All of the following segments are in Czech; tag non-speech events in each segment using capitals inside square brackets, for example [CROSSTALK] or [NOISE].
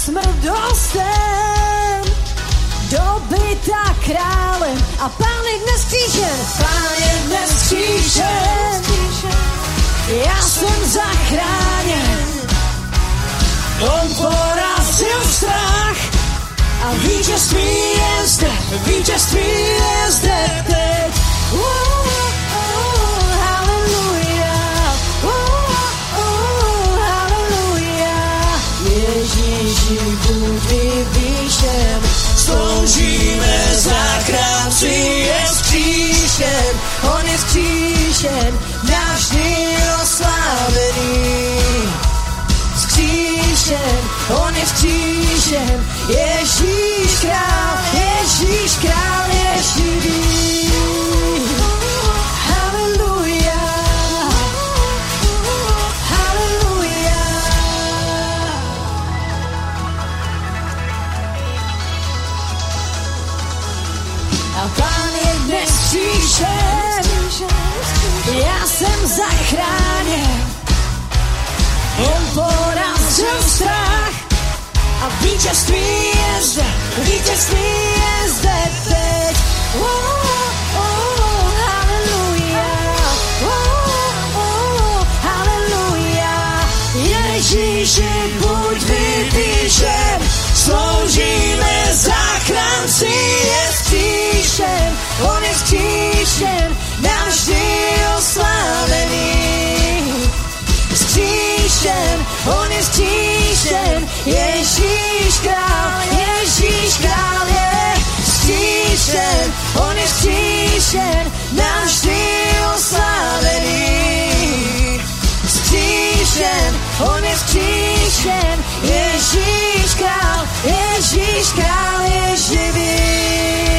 má smrt dostem? Dobyta králem a pán je dnes křížen, pán je dnes křížen. Já jsem zachráněn, on porazil strach a vítězství je zde, vítězství je zde teď. Uh, vyvýšen, sloužíme záchránci, je skříšen, on je skříšen, navždy oslávený skříšen, on je skříšen, Ježíš král, Ježíš král je a vítězství je zde, vítězství je zde teď. Oh, oh, haleluja, oh, oh, haleluja. Ježíši, buď vypíšen, sloužíme záchranci, je skříšen, on je skříšen, navždy oslávený skříšen, on je skříšen, Ježíš skříšen, on je skříšen, navždy oslávený. Skříšen, on je skříšen, Ježíš král, Ježíš král je živý.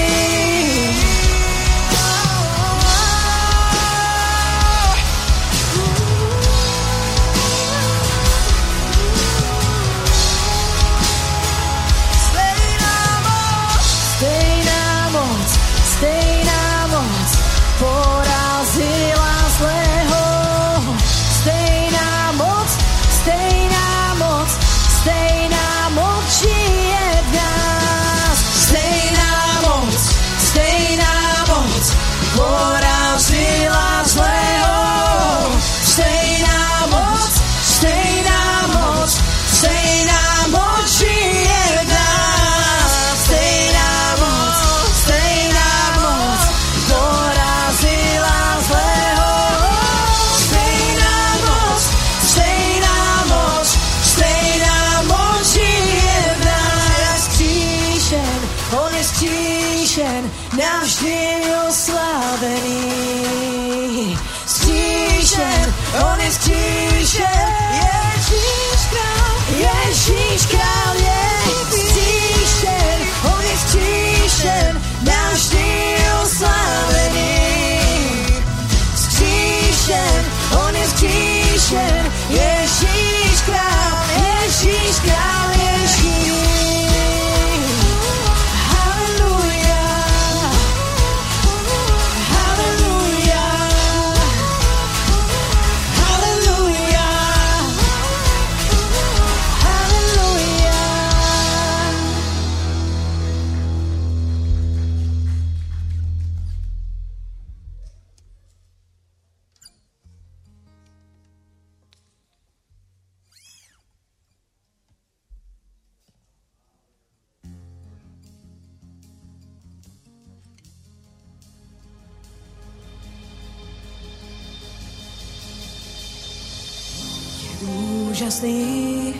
úžasný,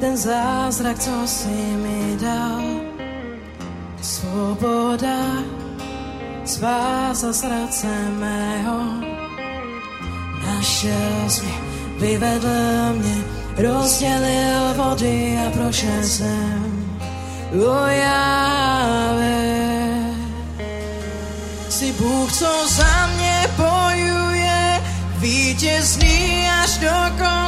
ten zázrak, co jsi mi dal. Svoboda, spása srdce mého, našel jsi mě, vyvedl mě, rozdělil vody a prošel jsem. Ujávě, jsi Bůh, co za mě bojuje, vítězný až do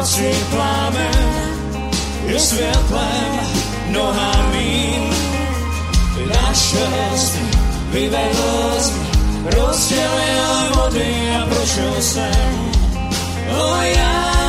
noci plámen je světlem noha mým. Naše jsi, vyvedl jsi, rozdělil vody a prošel jsem. O oh, já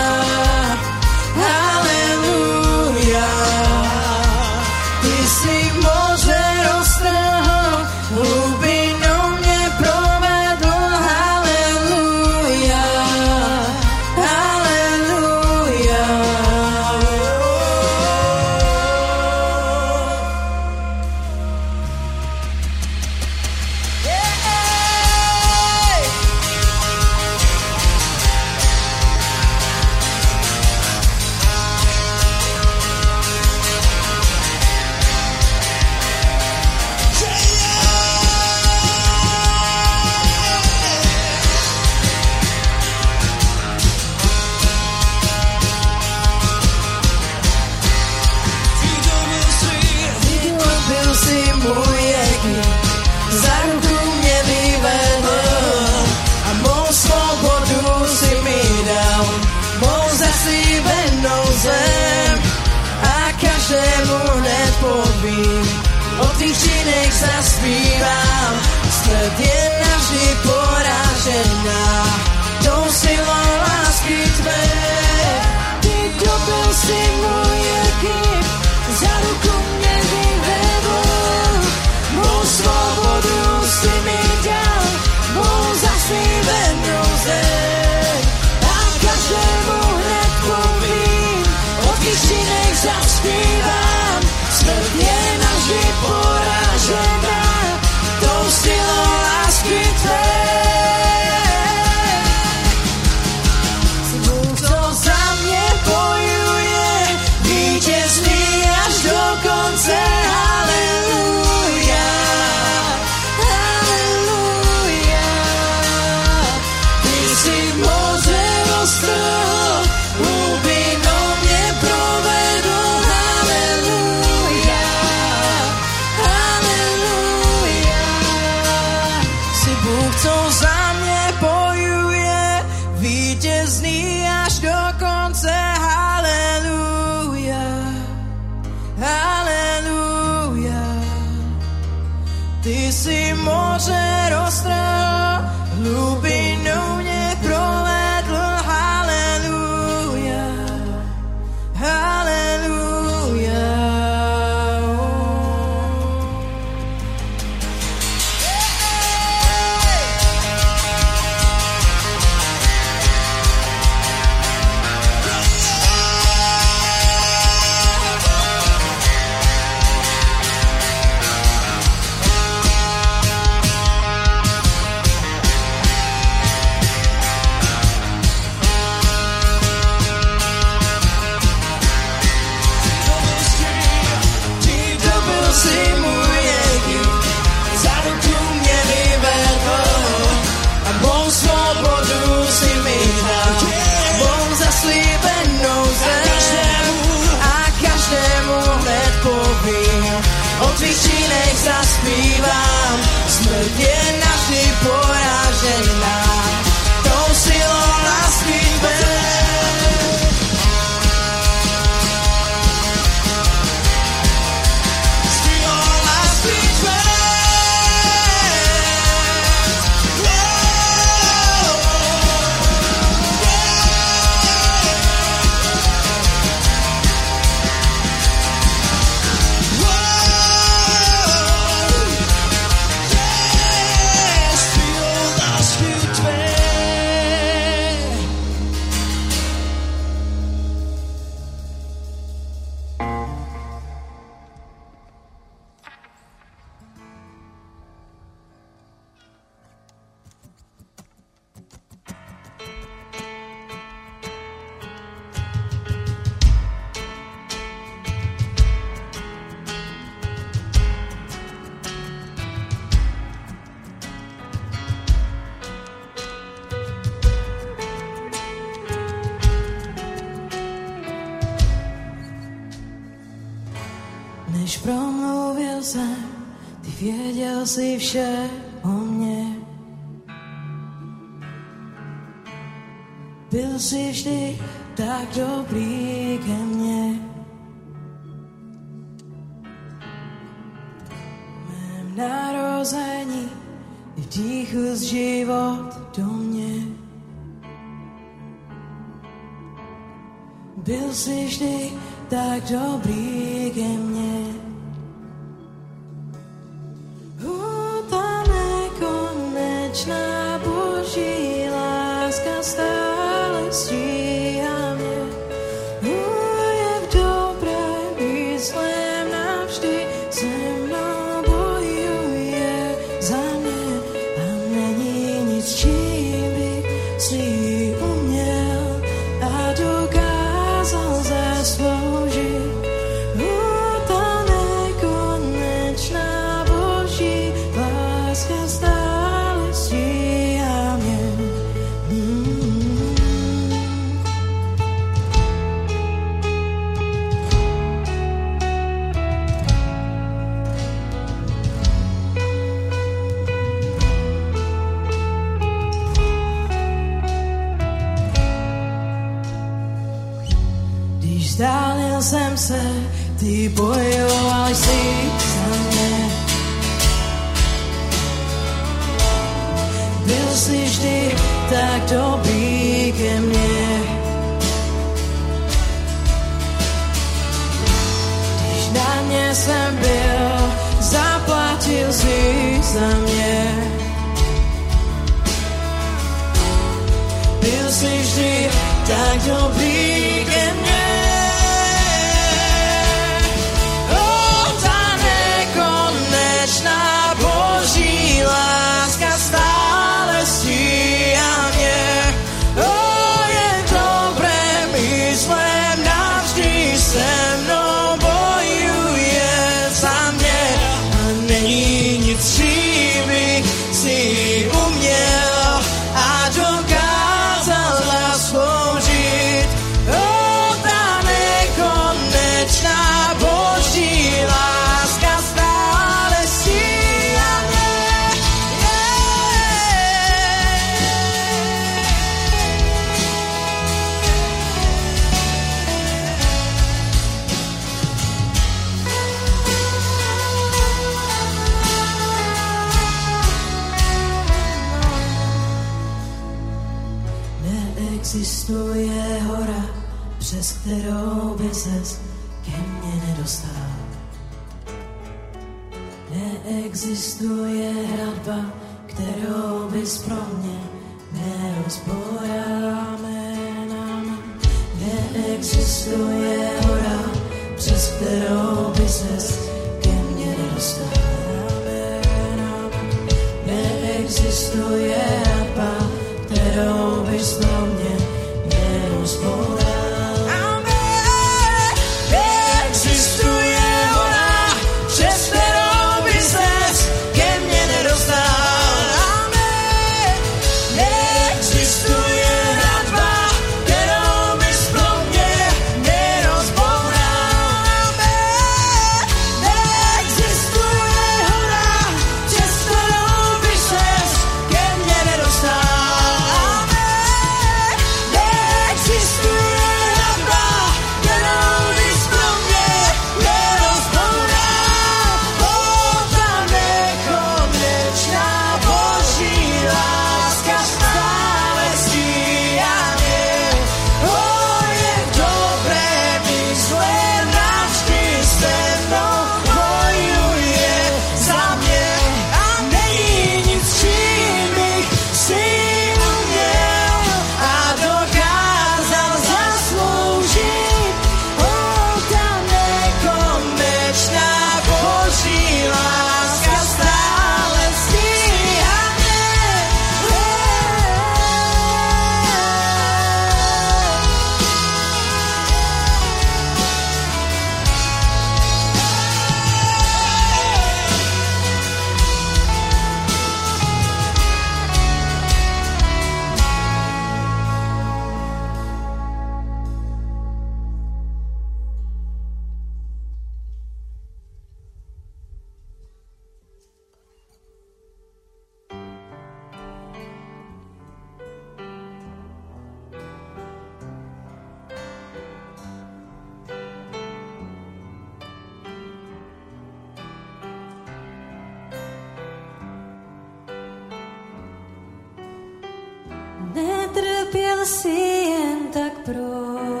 Oh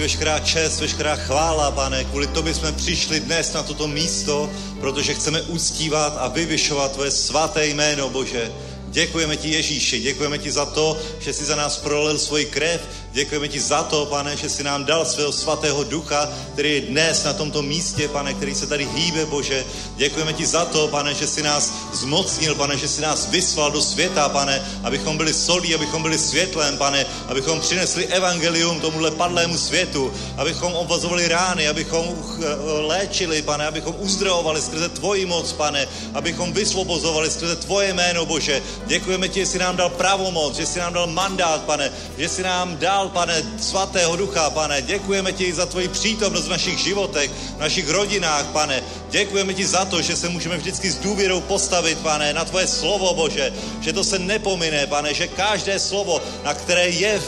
veškerá čest, veškerá chvála, pane. Kvůli tobě jsme přišli dnes na toto místo, protože chceme uctívat a vyvyšovat tvoje svaté jméno, Bože. Děkujeme ti, Ježíši, děkujeme ti za to, že jsi za nás prolil svoji krev, Děkujeme ti za to, pane, že jsi nám dal svého svatého ducha, který je dnes na tomto místě, pane, který se tady hýbe, Bože. Děkujeme ti za to, pane, že jsi nás zmocnil, pane, že jsi nás vyslal do světa, pane, abychom byli solí, abychom byli světlem, pane, abychom přinesli evangelium tomuhle padlému světu, abychom obvazovali rány, abychom léčili, pane, abychom uzdravovali skrze tvoji moc, pane, abychom vysvobozovali skrze tvoje jméno, Bože. Děkujeme ti, že jsi nám dal pravomoc, že jsi nám dal mandát, pane, že jsi nám dal pane, svatého ducha, pane. Děkujeme ti za tvoji přítomnost v našich životech, v našich rodinách, pane. Děkujeme ti za to, že se můžeme vždycky s důvěrou postavit, pane, na tvoje slovo, Bože. Že to se nepomine, pane, že každé slovo, na které, je,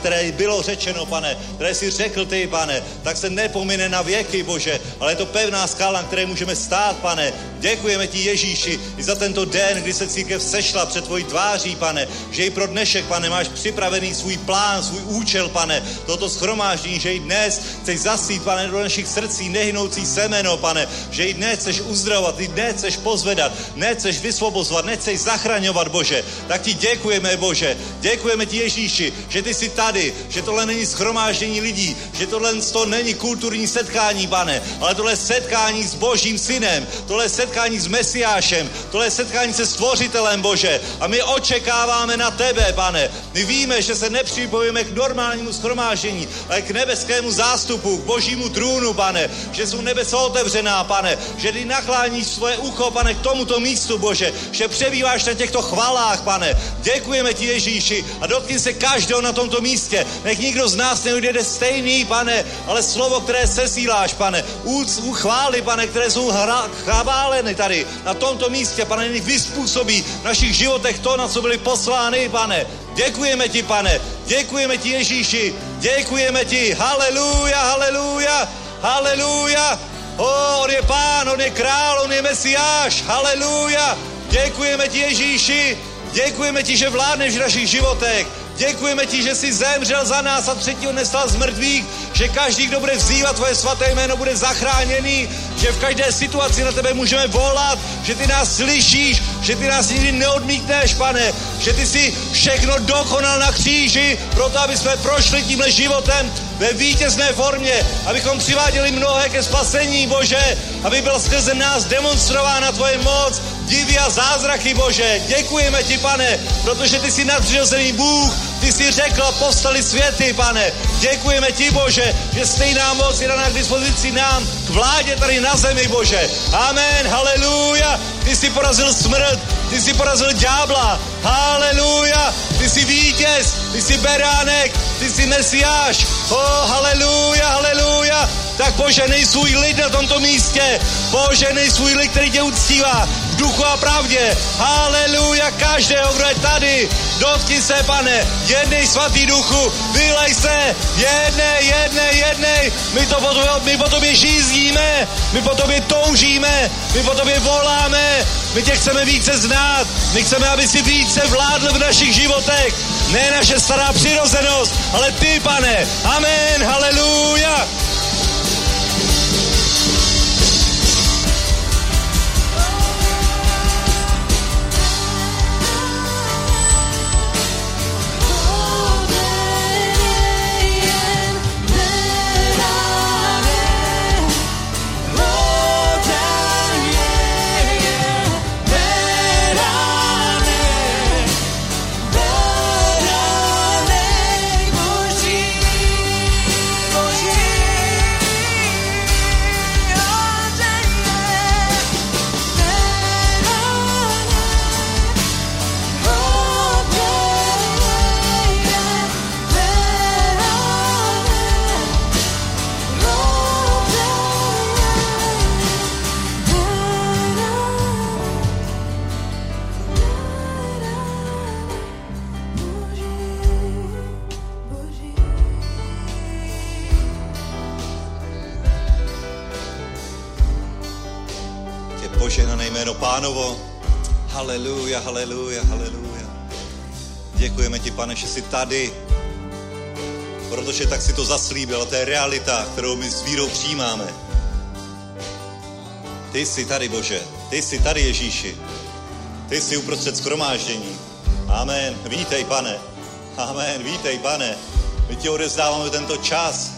které bylo řečeno, pane, které si řekl ty, pane, tak se nepomine na věky, Bože. Ale je to pevná skála, na které můžeme stát, pane. Děkujeme ti, Ježíši, i za tento den, kdy se církev sešla před tvojí tváří, pane, že i pro dnešek, pane, máš připravený svůj plán, svůj účel, pane, toto schromáždění, že i dnes chceš zasít, pane, do našich srdcí nehynoucí semeno, pane, že i dnes chceš uzdravovat, i dnes chceš pozvedat, nechceš vysvobozovat, nechceš zachraňovat, Bože. Tak ti děkujeme, Bože. Děkujeme ti, Ježíši, že ty jsi tady, že tohle není schromáždění lidí, že tohle to není kulturní setkání, pane, ale tohle je setkání s Božím synem, tohle je setkání s Mesiášem, tohle je setkání se stvořitelem, Bože. A my očekáváme na tebe, pane. My víme, že se nepřipojíme k normálnímu schromáždění, ale k nebeskému zástupu, k božímu trůnu, pane, že jsou nebesa otevřená, pane, že ty nakláníš svoje ucho, pane, k tomuto místu, Bože, že přebýváš na těchto chvalách, pane. Děkujeme ti, Ježíši, a dotkni se každého na tomto místě. Nech nikdo z nás neujde stejný, pane, ale slovo, které sesíláš, pane, uchvály, pane, které jsou chváleny tady na tomto místě, pane, nech vyspůsobí v našich životech to, na co byli poslány, pane. Děkujeme ti, pane. Děkujeme ti, Ježíši. Děkujeme ti. Haleluja, haleluja, haleluja. O, on je pán, on je král, on je mesiáš. Haleluja. Děkujeme ti, Ježíši. Děkujeme ti, že vládneš v našich životech. Děkujeme ti, že jsi zemřel za nás a třetího nestal z mrtvých, že každý, kdo bude vzývat tvoje svaté jméno, bude zachráněný, že v každé situaci na tebe můžeme volat, že ty nás slyšíš, že ty nás nikdy neodmítneš, pane, že ty si všechno dokonal na kříži, proto aby jsme prošli tímhle životem ve vítězné formě, abychom přiváděli mnohé ke spasení, Bože, aby byl skrze nás demonstrována tvoje moc, divy a zázraky, Bože. Děkujeme ti, pane, protože ty jsi nadřirozený Bůh, ty jsi řekl, postali světy, pane. Děkujeme ti, Bože, že stejná moc je k dispozici nám k vládě tady na zemi, Bože. Amen, haleluja. Ty jsi porazil smrt, ty jsi porazil ďábla. Haleluja. Ty jsi vítěz, ty jsi beránek, ty jsi mesiáš. Oh, haleluja, haleluja. Tak poženej svůj lid na tomto místě. Poženej svůj lid, který tě uctívá duchu a pravdě. Haleluja, každého, kdo je tady. Dotkni se, pane, jednej svatý duchu, vylej se, jednej, jednej, jednej. My, to po tobě, my po tobě žízíme, my po tobě toužíme, my po tobě voláme, my tě chceme více znát, my chceme, aby si více vládl v našich životech. Ne naše stará přirozenost, ale ty, pane. Amen, haleluja. Pánovo. Haleluja, haleluja, haleluja. Děkujeme ti, pane, že jsi tady. protože tak si to zaslíbil. To je realita, kterou my s vírou přijímáme. Ty jsi tady, Bože. Ty jsi tady, Ježíši. Ty jsi uprostřed skromáždění. Amen. Vítej, pane. Amen. Vítej, pane. My ti odezdáváme tento čas.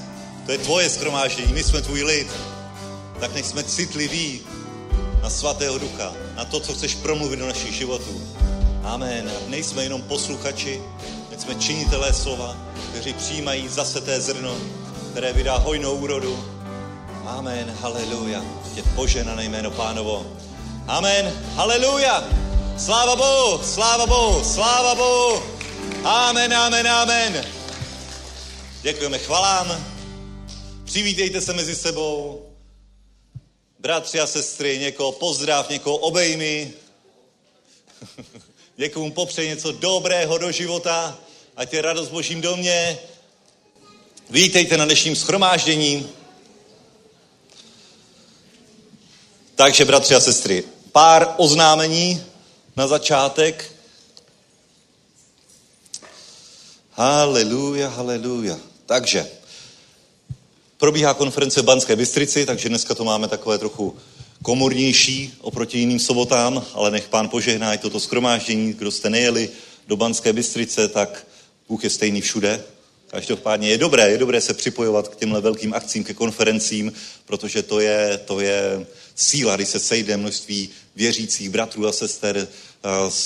To je tvoje skromáždění. My jsme tvůj lid. Tak nech jsme citliví na svatého ducha, na to, co chceš promluvit do našich životů. Amen. Nejsme jenom posluchači, jsme činitelé slova, kteří přijímají zase té zrno, které vydá hojnou úrodu. Amen. Haleluja. Je poženané jméno pánovo. Amen. Haleluja. Sláva Bohu, sláva Bohu, sláva Bohu. Amen, amen, amen. Děkujeme chvalám. Přivítejte se mezi sebou. Bratři a sestry, někoho pozdrav, někoho obejmi. [LAUGHS] Někomu popřej něco dobrého do života, ať je radost Božím domě. Vítejte na dnešním schromáždění. Takže, bratři a sestry, pár oznámení na začátek. Haleluja, haleluja. Takže, probíhá konference v Banské Bystrici, takže dneska to máme takové trochu komornější oproti jiným sobotám, ale nech pán požehná i toto skromáždění. Kdo jste nejeli do Banské Bystrice, tak Bůh je stejný všude. Každopádně je dobré, je dobré se připojovat k těmhle velkým akcím, ke konferencím, protože to je, to je síla, když se sejde množství věřících bratrů a sester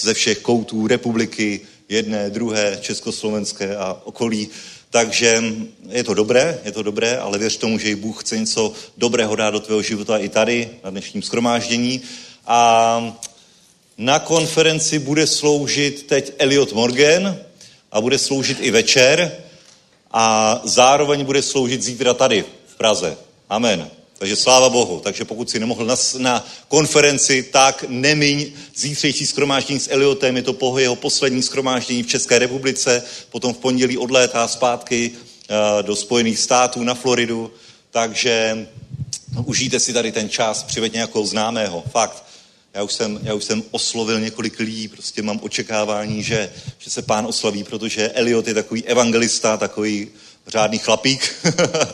ze všech koutů republiky, jedné, druhé, československé a okolí. Takže je to dobré, je to dobré, ale věř tomu, že i Bůh chce něco dobrého dát do tvého života i tady, na dnešním schromáždění. A na konferenci bude sloužit teď Elliot Morgan a bude sloužit i večer a zároveň bude sloužit zítra tady v Praze. Amen. Takže sláva Bohu. Takže pokud si nemohl na, na konferenci, tak nemiň zítřejší skromáždění s Eliotem. Je to po jeho poslední skromáždění v České republice. Potom v pondělí odlétá zpátky uh, do Spojených států na Floridu. Takže no, užijte si tady ten čas, přiveď nějakou známého. Fakt. Já už, jsem, já už jsem oslovil několik lidí, prostě mám očekávání, že, že se pán oslaví, protože Eliot je takový evangelista, takový řádný chlapík,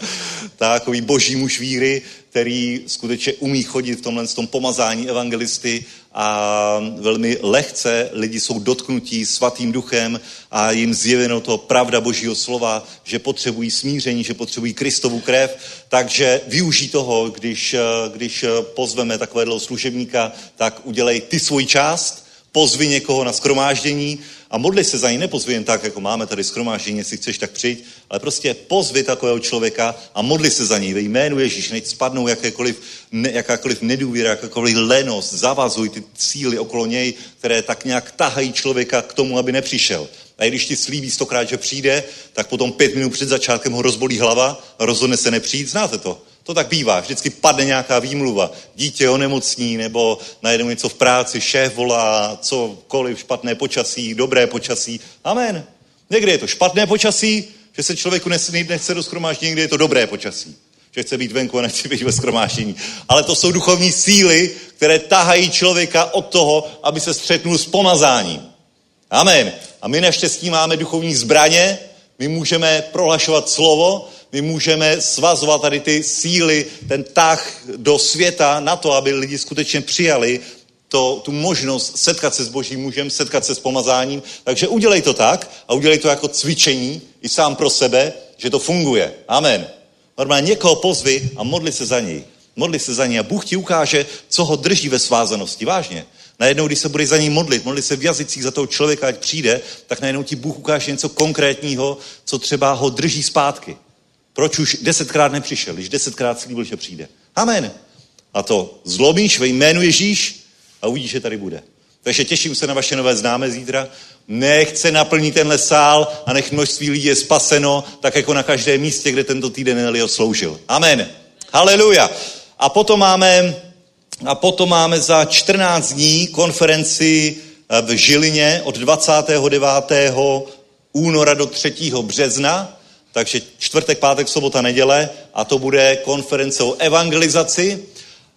[LAUGHS] takový boží muž víry, který skutečně umí chodit v tomhle tom pomazání evangelisty a velmi lehce lidi jsou dotknutí svatým duchem a jim zjeveno to pravda božího slova, že potřebují smíření, že potřebují Kristovu krev, takže využij toho, když, když pozveme takového služebníka, tak udělej ty svoji část, pozvi někoho na skromáždění a modli se za ní, nepozvi jen tak, jako máme tady schromáždění, jestli chceš, tak přijď, ale prostě pozvi takového člověka a modli se za ní ve jménu Ježíš, neď spadnou jakékoliv, ne, jakákoliv nedůvěra, jakákoliv lenost, zavazuj ty síly okolo něj, které tak nějak tahají člověka k tomu, aby nepřišel. A když ti slíbí stokrát, že přijde, tak potom pět minut před začátkem ho rozbolí hlava a rozhodne se nepřijít. Znáte to? To tak bývá, vždycky padne nějaká výmluva. Dítě onemocní, nebo najednou něco v práci, šéf volá, cokoliv, špatné počasí, dobré počasí. Amen. Někdy je to špatné počasí, že se člověku nechce do schromáždění, někdy je to dobré počasí. Že chce být venku a nechce být ve schromáždění. Ale to jsou duchovní síly, které tahají člověka od toho, aby se střetnul s pomazáním. Amen. A my naštěstí máme duchovní zbraně, my můžeme prohlašovat slovo, my můžeme svazovat tady ty síly, ten tah do světa na to, aby lidi skutečně přijali to, tu možnost setkat se s božím mužem, setkat se s pomazáním. Takže udělej to tak a udělej to jako cvičení i sám pro sebe, že to funguje. Amen. Normálně někoho pozvi a modli se za něj. Modli se za něj a Bůh ti ukáže, co ho drží ve svázanosti. Vážně. Najednou, když se budeš za ní modlit, modlit se v jazycích za toho člověka, ať přijde, tak najednou ti Bůh ukáže něco konkrétního, co třeba ho drží zpátky. Proč už desetkrát nepřišel, když desetkrát slíbil, že přijde. Amen. A to zlomíš ve jménu Ježíš a uvidíš, že tady bude. Takže těším se na vaše nové známé zítra. Nech se naplní tenhle sál a nech množství lidí je spaseno, tak jako na každém místě, kde tento týden Elio sloužil. Amen. Haleluja. A potom máme, a potom máme za 14 dní konferenci eh, v Žilině od 29. února do 3. března. Takže čtvrtek, pátek, sobota, neděle a to bude konference o evangelizaci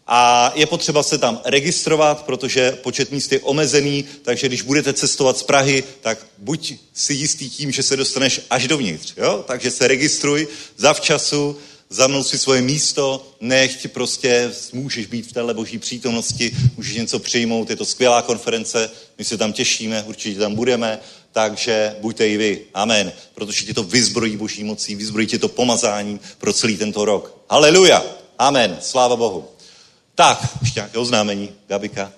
A je potřeba se tam registrovat, protože počet míst je omezený, takže když budete cestovat z Prahy, tak buď si jistý tím, že se dostaneš až dovnitř. Jo? Takže se registruj zavčasu, za mnou si svoje místo, nechť prostě můžeš být v téhle boží přítomnosti, můžeš něco přijmout, je to skvělá konference, my se tam těšíme, určitě tam budeme, takže buďte i vy. Amen. Protože tě to vyzbrojí boží mocí, vyzbrojí tě to pomazáním pro celý tento rok. Haleluja. Amen. Sláva Bohu. Tak, ještě nějaké oznámení, Gabika.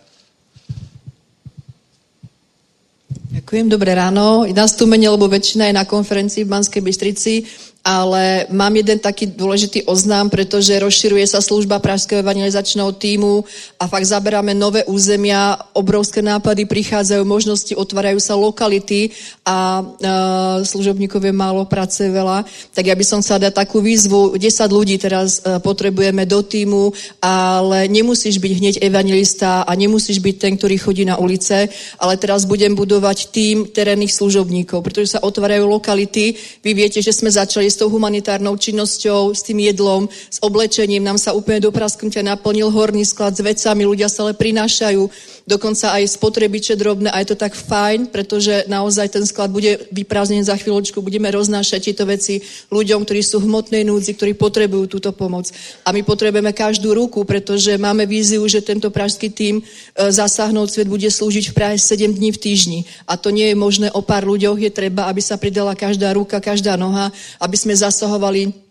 Ďakujem, dobré ráno. Nás tu menej, lebo väčšina je na konferencii v Banskej Bystrici ale mám jeden taký dôležitý oznám, pretože rozširuje sa služba Pražského evangelizačného týmu a fakt zaberáme nové územia, obrovské nápady prichádzajú, možnosti, otvárajú sa lokality a uh, služobníkov je málo, práce veľa. Tak ja by som chcela dať takú výzvu, 10 ľudí teraz uh, potrebujeme do týmu, ale nemusíš byť hneď evangelista a nemusíš byť ten, ktorý chodí na ulice, ale teraz budem budovať tým terénnych služobníkov, pretože sa otvárajú lokality. Vy viete, že sme začali s tou humanitárnou činnosťou, s tým jedlom, s oblečením. Nám sa úplne do prasknutia naplnil horný sklad s vecami, ľudia sa ale prinášajú, dokonca aj spotrebiče drobné a je to tak fajn, pretože naozaj ten sklad bude vyprázdnený za chvíľočku, budeme roznášať tieto veci ľuďom, ktorí sú v hmotnej núdzi, ktorí potrebujú túto pomoc. A my potrebujeme každú ruku, pretože máme víziu, že tento pražský tým e, zasáhnout svet bude slúžiť v Prahe 7 dní v týždni. A to nie je možné o pár ľuďoch, je treba, aby sa pridala každá ruka, každá noha, aby sme zasahovali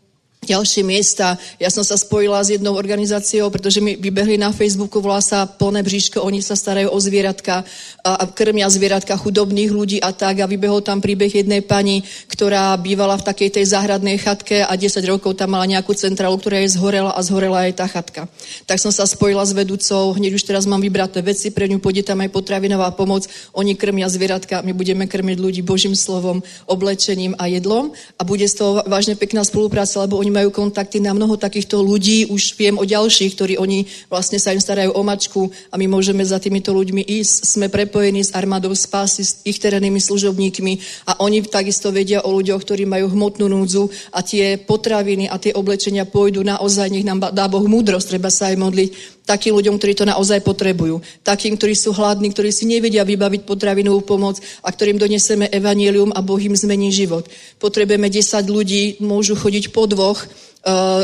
ďalšie miesta. Ja som sa spojila s jednou organizáciou, pretože mi vybehli na Facebooku, volá sa Plné bříško, oni sa starajú o zvieratka a krmia zvieratka chudobných ľudí a tak. A vybehol tam príbeh jednej pani, ktorá bývala v takej tej záhradnej chatke a 10 rokov tam mala nejakú centrálu, ktorá jej zhorela a zhorela aj tá chatka. Tak som sa spojila s vedúcou, hneď už teraz mám vybraté veci, pre ňu pôjde tam aj potravinová pomoc, oni krmia zvieratka, my budeme krmiť ľudí Božím slovom, oblečením a jedlom a bude z toho vážne pekná spolupráca, lebo oni majú kontakty na mnoho takýchto ľudí, už viem o ďalších, ktorí oni vlastne sa im starajú o mačku a my môžeme za týmito ľuďmi ísť. Sme prepojení s armádou spásy, s ich terénnymi služobníkmi a oni takisto vedia o ľuďoch, ktorí majú hmotnú núdzu a tie potraviny a tie oblečenia pôjdu naozaj, nech nám dá Boh múdrosť, treba sa aj modliť takým ľuďom, ktorí to naozaj potrebujú. Takým, ktorí sú hladní, ktorí si nevedia vybaviť potravinovú pomoc a ktorým doneseme evanílium a Boh im zmení život. Potrebujeme 10 ľudí, môžu chodiť po dvoch,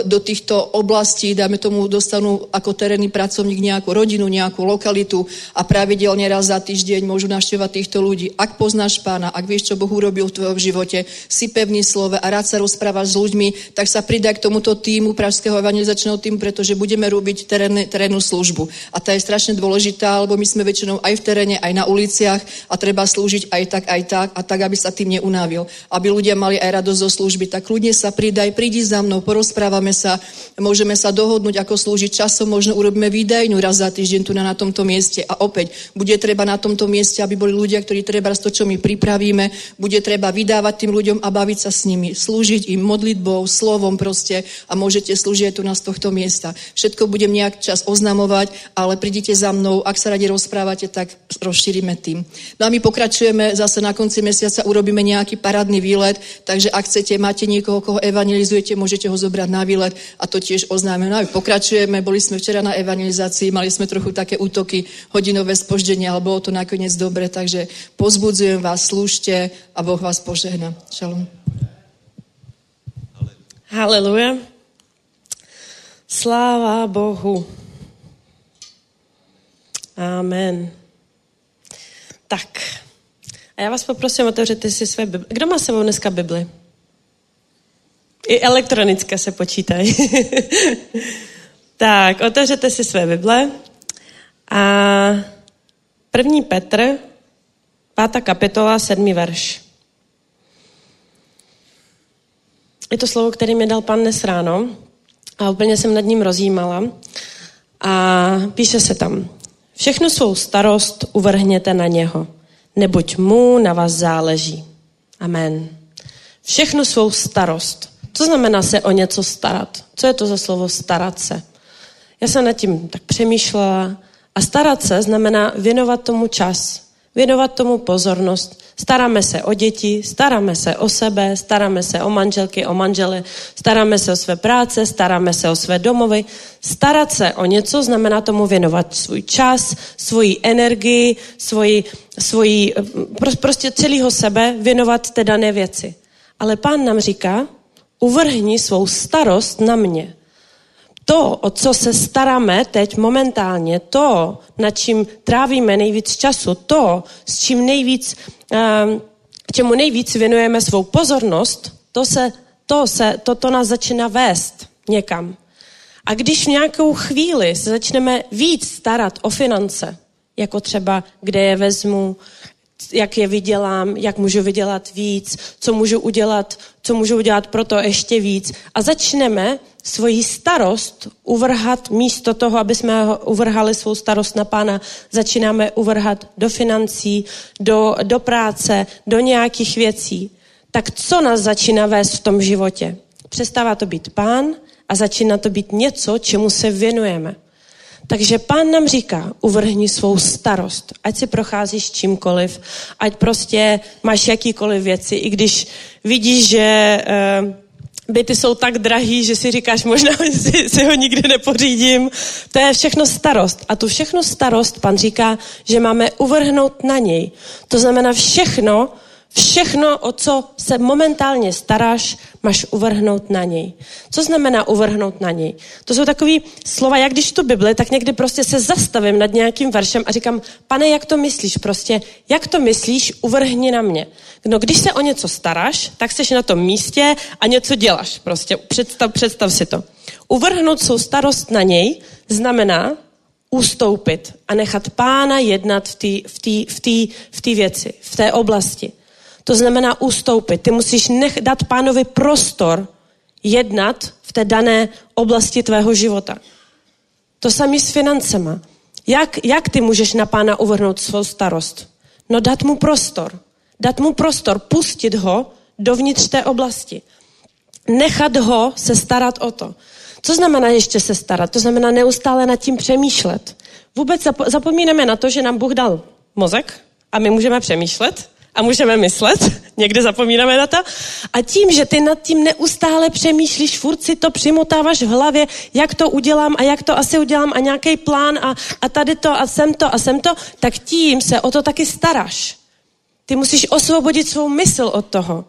do týchto oblastí, dáme tomu, dostanú ako terénny pracovník nejakú rodinu, nejakú lokalitu a pravidelne raz za týždeň môžu navštevovať týchto ľudí. Ak poznáš pána, ak vieš, čo Boh urobil v tvojom živote, si pevný slove a rád sa rozprávaš s ľuďmi, tak sa pridaj k tomuto týmu Pražského evangelizačného týmu, pretože budeme robiť terénne, terénnu službu. A tá je strašne dôležitá, lebo my sme väčšinou aj v teréne, aj na uliciach a treba slúžiť aj tak, aj tak a tak, aby sa tým neunávil. Aby ľudia mali aj radosť zo služby. Tak ľudne sa pridaj, prídi za mnou, poros rozprávame sa, môžeme sa dohodnúť, ako slúžiť časom, možno urobíme výdajnú raz za týždeň tu na, na tomto mieste. A opäť, bude treba na tomto mieste, aby boli ľudia, ktorí treba to, čo my pripravíme, bude treba vydávať tým ľuďom a baviť sa s nimi, slúžiť im modlitbou, slovom proste. A môžete slúžiť tu na z tohto miesta. Všetko budem nejak čas oznamovať, ale prídite za mnou, ak sa radi rozprávate, tak rozšírime tým. No a my pokračujeme. Zase na konci mesiaca, urobíme nejaký parádny výlet, takže ak chcete, máte niekoho, koho evangelizujete, môžete ho zobrať zobrať na výlet a to tiež oznáme. No a pokračujeme, boli sme včera na evangelizácii, mali sme trochu také útoky, hodinové spoždenie, ale bolo to nakoniec dobre, takže pozbudzujem vás, slúžte a Boh vás požehna. Šalom. Haleluja. Sláva Bohu. Amen. Tak. A já vás poprosím, otevřete si své Bible. Kdo má sebou dneska Bibli? I elektronické se počítají. [LAUGHS] tak, otevřete si své Bible a první Petr, pátá kapitola, sedmý verš. Je to slovo, které mi dal pan dnes ráno a úplně jsem nad ním rozjímala. A píše se tam, všechnu svou starost uvrhněte na něho, neboť mu na vás záleží. Amen. Všechnu svou starost. Co znamená se o něco starat? Co je to za slovo starat se? Já jsem nad tím tak přemýšlela a starat se znamená věnovat tomu čas, Věnovat tomu pozornost. Staráme se o děti, staráme se o sebe, staráme se o manželky, o manžele, staráme se o své práce, staráme se o své domovy. Starat se o něco znamená tomu věnovat svůj čas, svoji energii, svoji, svoji prostě celého sebe věnovat té dané věci. Ale pán nám říká, uvrhni svou starost na mě to, o co se staráme teď momentálně, to, nad čím trávíme nejvíc času, to, s čím nejvíc, ehm, čemu nejvíc věnujeme svou pozornost, to, se, to, se, to, to nás začíná vést někam. A když v nějakou chvíli se začneme víc starat o finance, jako třeba kde je vezmu, jak je vydělám, jak můžu vydělat víc, co můžu udělat, co můžu udělat pro to ještě víc. A začneme svoji starost uvrhat místo toho, aby jsme uvrhali svou starost na pána, začínáme uvrhat do financí, do, do práce, do nějakých věcí. Tak co nás začíná vést v tom životě? Přestává to být pán a začíná to být něco, čemu se věnujeme. Takže pán nám říká, uvrhni svou starost, ať si procházíš čímkoliv, ať prostě máš jakýkoliv věci, i když vidíš, že uh, byty jsou tak drahý, že si říkáš, možná [LAUGHS] si, si ho nikdy nepořídím. To je všechno starost. A tu všechno starost, pan říká, že máme uvrhnout na něj. To znamená všechno, Všechno, o co se momentálně staráš, máš uvrhnout na něj. Co znamená uvrhnout na něj? To jsou takové slova, jak když tu Bibli, tak někdy prostě se zastavím nad nějakým veršem a říkám, pane, jak to myslíš? Prostě, jak to myslíš, uvrhni na mě. No, když se o něco staráš, tak jsi na tom místě a něco děláš. Prostě představ, představ si to. Uvrhnout svou starost na něj znamená ustoupit a nechat pána jednat v té v v v věci, v té oblasti. To znamená ustoupit. Ty musíš nech, dát pánovi prostor jednat v té dané oblasti tvého života. To samé s financema. Jak, jak ty můžeš na pána uvrhnout svou starost? No dát mu prostor. Dát mu prostor, pustit ho dovnitř té oblasti. Nechat ho se starat o to. Co znamená ještě se starat? To znamená neustále nad tím přemýšlet. Vůbec zapomínáme na to, že nám Bůh dal mozek a my můžeme přemýšlet a můžeme myslet, někdy zapomínáme na to. A tím, že ty nad tím neustále přemýšlíš, furt si to přimotáváš v hlavě, jak to udělám a jak to asi udělám a nějaký plán a, a tady to a sem to a sem to, tak tím se o to taky staráš. Ty musíš osvobodit svou mysl od toho.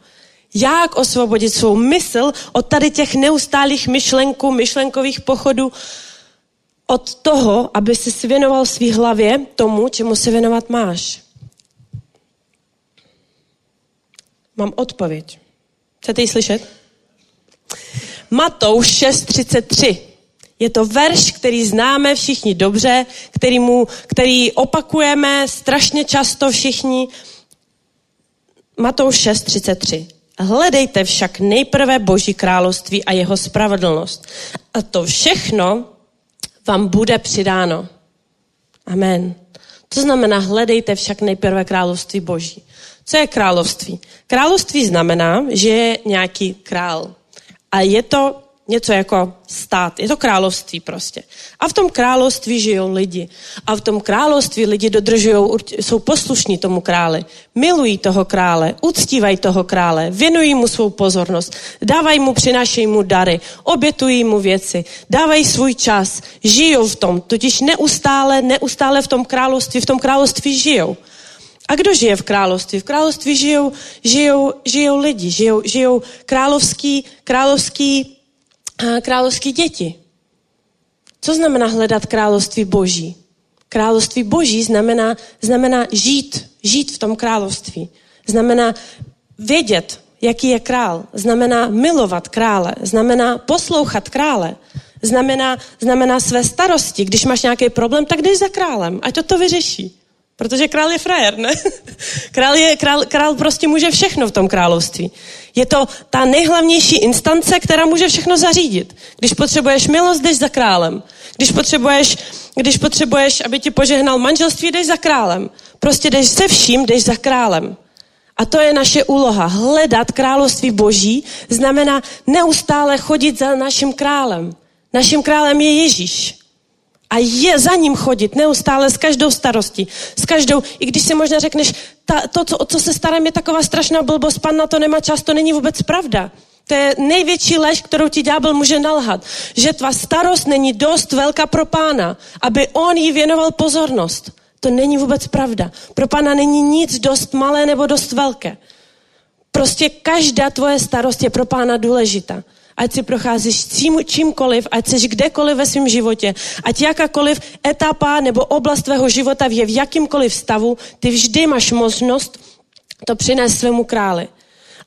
Jak osvobodit svou mysl od tady těch neustálých myšlenků, myšlenkových pochodů, od toho, aby si svěnoval svý hlavě tomu, čemu se věnovat máš. Mám odpověď. Chcete ji slyšet? Matouš 6.33. Je to verš, který známe všichni dobře, který, mu, který opakujeme strašně často všichni. Matouš 6.33. Hledejte však nejprve Boží království a jeho spravedlnost. A to všechno vám bude přidáno. Amen. To znamená, hledejte však nejprve království Boží. Co je království? Království znamená, že je nějaký král. A je to něco jako stát, je to království prostě. A v tom království žijou lidi. A v tom království lidi dodržují, jsou poslušní tomu králi. Milují toho krále, uctívají toho krále, věnují mu svou pozornost, dávají mu, přinášejí mu dary, obětují mu věci, dávají svůj čas, žijou v tom, totiž neustále, neustále v tom království, v tom království žijou. A kdo žije v království? V království žijou, žijou, žijou lidi, žijou, žijou královský, královský, královský děti. Co znamená hledat království boží? Království boží znamená, znamená žít, žít v tom království. Znamená vědět, jaký je král. Znamená milovat krále. Znamená poslouchat krále. Znamená, znamená své starosti. Když máš nějaký problém, tak jdeš za králem, ať to to vyřeší. Protože král je frajer, ne? [LAUGHS] Král, je, král, král prostě může všechno v tom království. Je to ta nejhlavnější instance, která může všechno zařídit. Když potřebuješ milost, jdeš za králem. Když potřebuješ, když potřebuješ, aby ti požehnal manželství, jdeš za králem. Prostě jdeš se vším, jdeš za králem. A to je naše úloha. Hledat království boží znamená neustále chodit za naším králem. Naším králem je Ježíš. A je za ním chodit neustále s každou starostí, s každou, i když si možná řekneš, ta, to, co, co se starám, je taková strašná blbost, pan na to nemá čas, to není vůbec pravda. To je největší lež, kterou ti ďábel může nalhat. Že tvá starost není dost velká pro pána, aby on jí věnoval pozornost. To není vůbec pravda. Pro pána není nic dost malé nebo dost velké. Prostě každá tvoje starost je pro pána důležitá. Ať si procházíš čím, čímkoliv, ať jsi kdekoliv ve svém životě, ať jakákoliv etapa nebo oblast tvého života je v jakýmkoliv stavu, ty vždy máš možnost to přinést svému králi.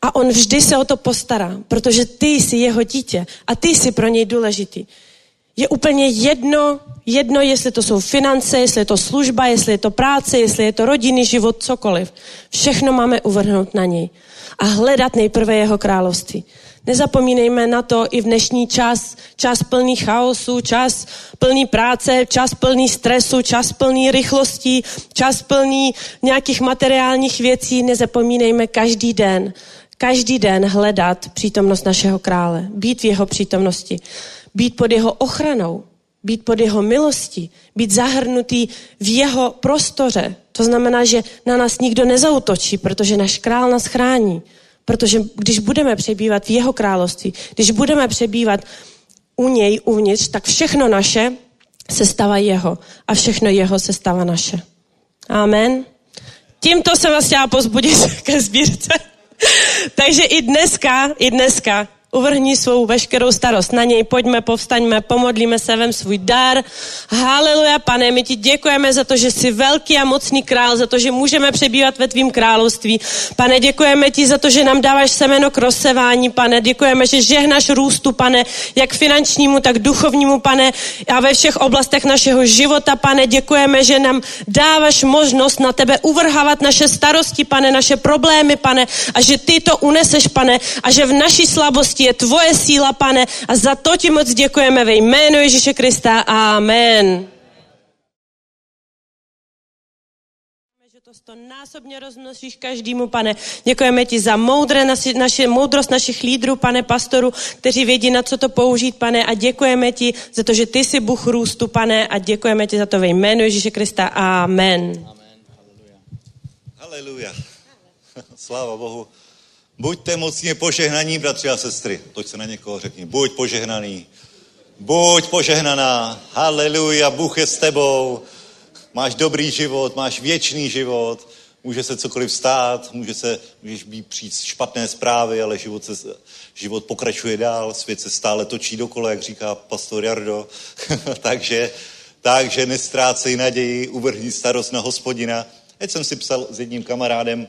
A on vždy se o to postará, protože ty jsi jeho dítě a ty jsi pro něj důležitý. Je úplně jedno, jedno, jestli to jsou finance, jestli je to služba, jestli je to práce, jestli je to rodinný život, cokoliv. Všechno máme uvrhnout na něj a hledat nejprve jeho království. Nezapomínejme na to i v dnešní čas, čas plný chaosu, čas plný práce, čas plný stresu, čas plný rychlostí, čas plný nějakých materiálních věcí. Nezapomínejme každý den, každý den hledat přítomnost našeho krále, být v jeho přítomnosti, být pod jeho ochranou, být pod jeho milostí, být zahrnutý v jeho prostoře. To znamená, že na nás nikdo nezautočí, protože náš král nás chrání. Protože když budeme přebývat v jeho království, když budeme přebývat u něj, uvnitř, tak všechno naše se stává jeho a všechno jeho se stává naše. Amen. Tímto jsem vás chtěla pozbudit [LAUGHS] ke sbírce. [LAUGHS] Takže i dneska, i dneska uvrhni svou veškerou starost na něj, pojďme, povstaňme, pomodlíme se, vem svůj dar. Haleluja, pane, my ti děkujeme za to, že jsi velký a mocný král, za to, že můžeme přebývat ve tvým království. Pane, děkujeme ti za to, že nám dáváš semeno k rozsevání, pane, děkujeme, že žehnáš růstu, pane, jak finančnímu, tak duchovnímu, pane, a ve všech oblastech našeho života, pane, děkujeme, že nám dáváš možnost na tebe uvrhávat naše starosti, pane, naše problémy, pane, a že ty to uneseš, pane, a že v naší slabosti je tvoje síla, pane, a za to ti moc děkujeme ve jménu Ježíše Krista. Amen. to násobně rozmnožíš každému, pane. Děkujeme ti za moudré naši, naše, moudrost našich lídrů, pane pastoru, kteří vědí, na co to použít, pane. A děkujeme ti za to, že ty jsi Bůh růstu, pane. A děkujeme ti za to ve jménu Ježíše Krista. Amen. Amen. Haleluja. Haleluja. [LAUGHS] Sláva Bohu. Buďte mocně požehnaní, bratři a sestry. Toť se na někoho řekni. Buď požehnaný. Buď požehnaná. Haleluja, Bůh je s tebou. Máš dobrý život, máš věčný život. Může se cokoliv stát, může se, můžeš být přijít špatné zprávy, ale život, se, život pokračuje dál, svět se stále točí dokola, jak říká pastor Jardo. [LAUGHS] takže, takže nestrácej naději, uvrhni starost na hospodina. Teď jsem si psal s jedním kamarádem,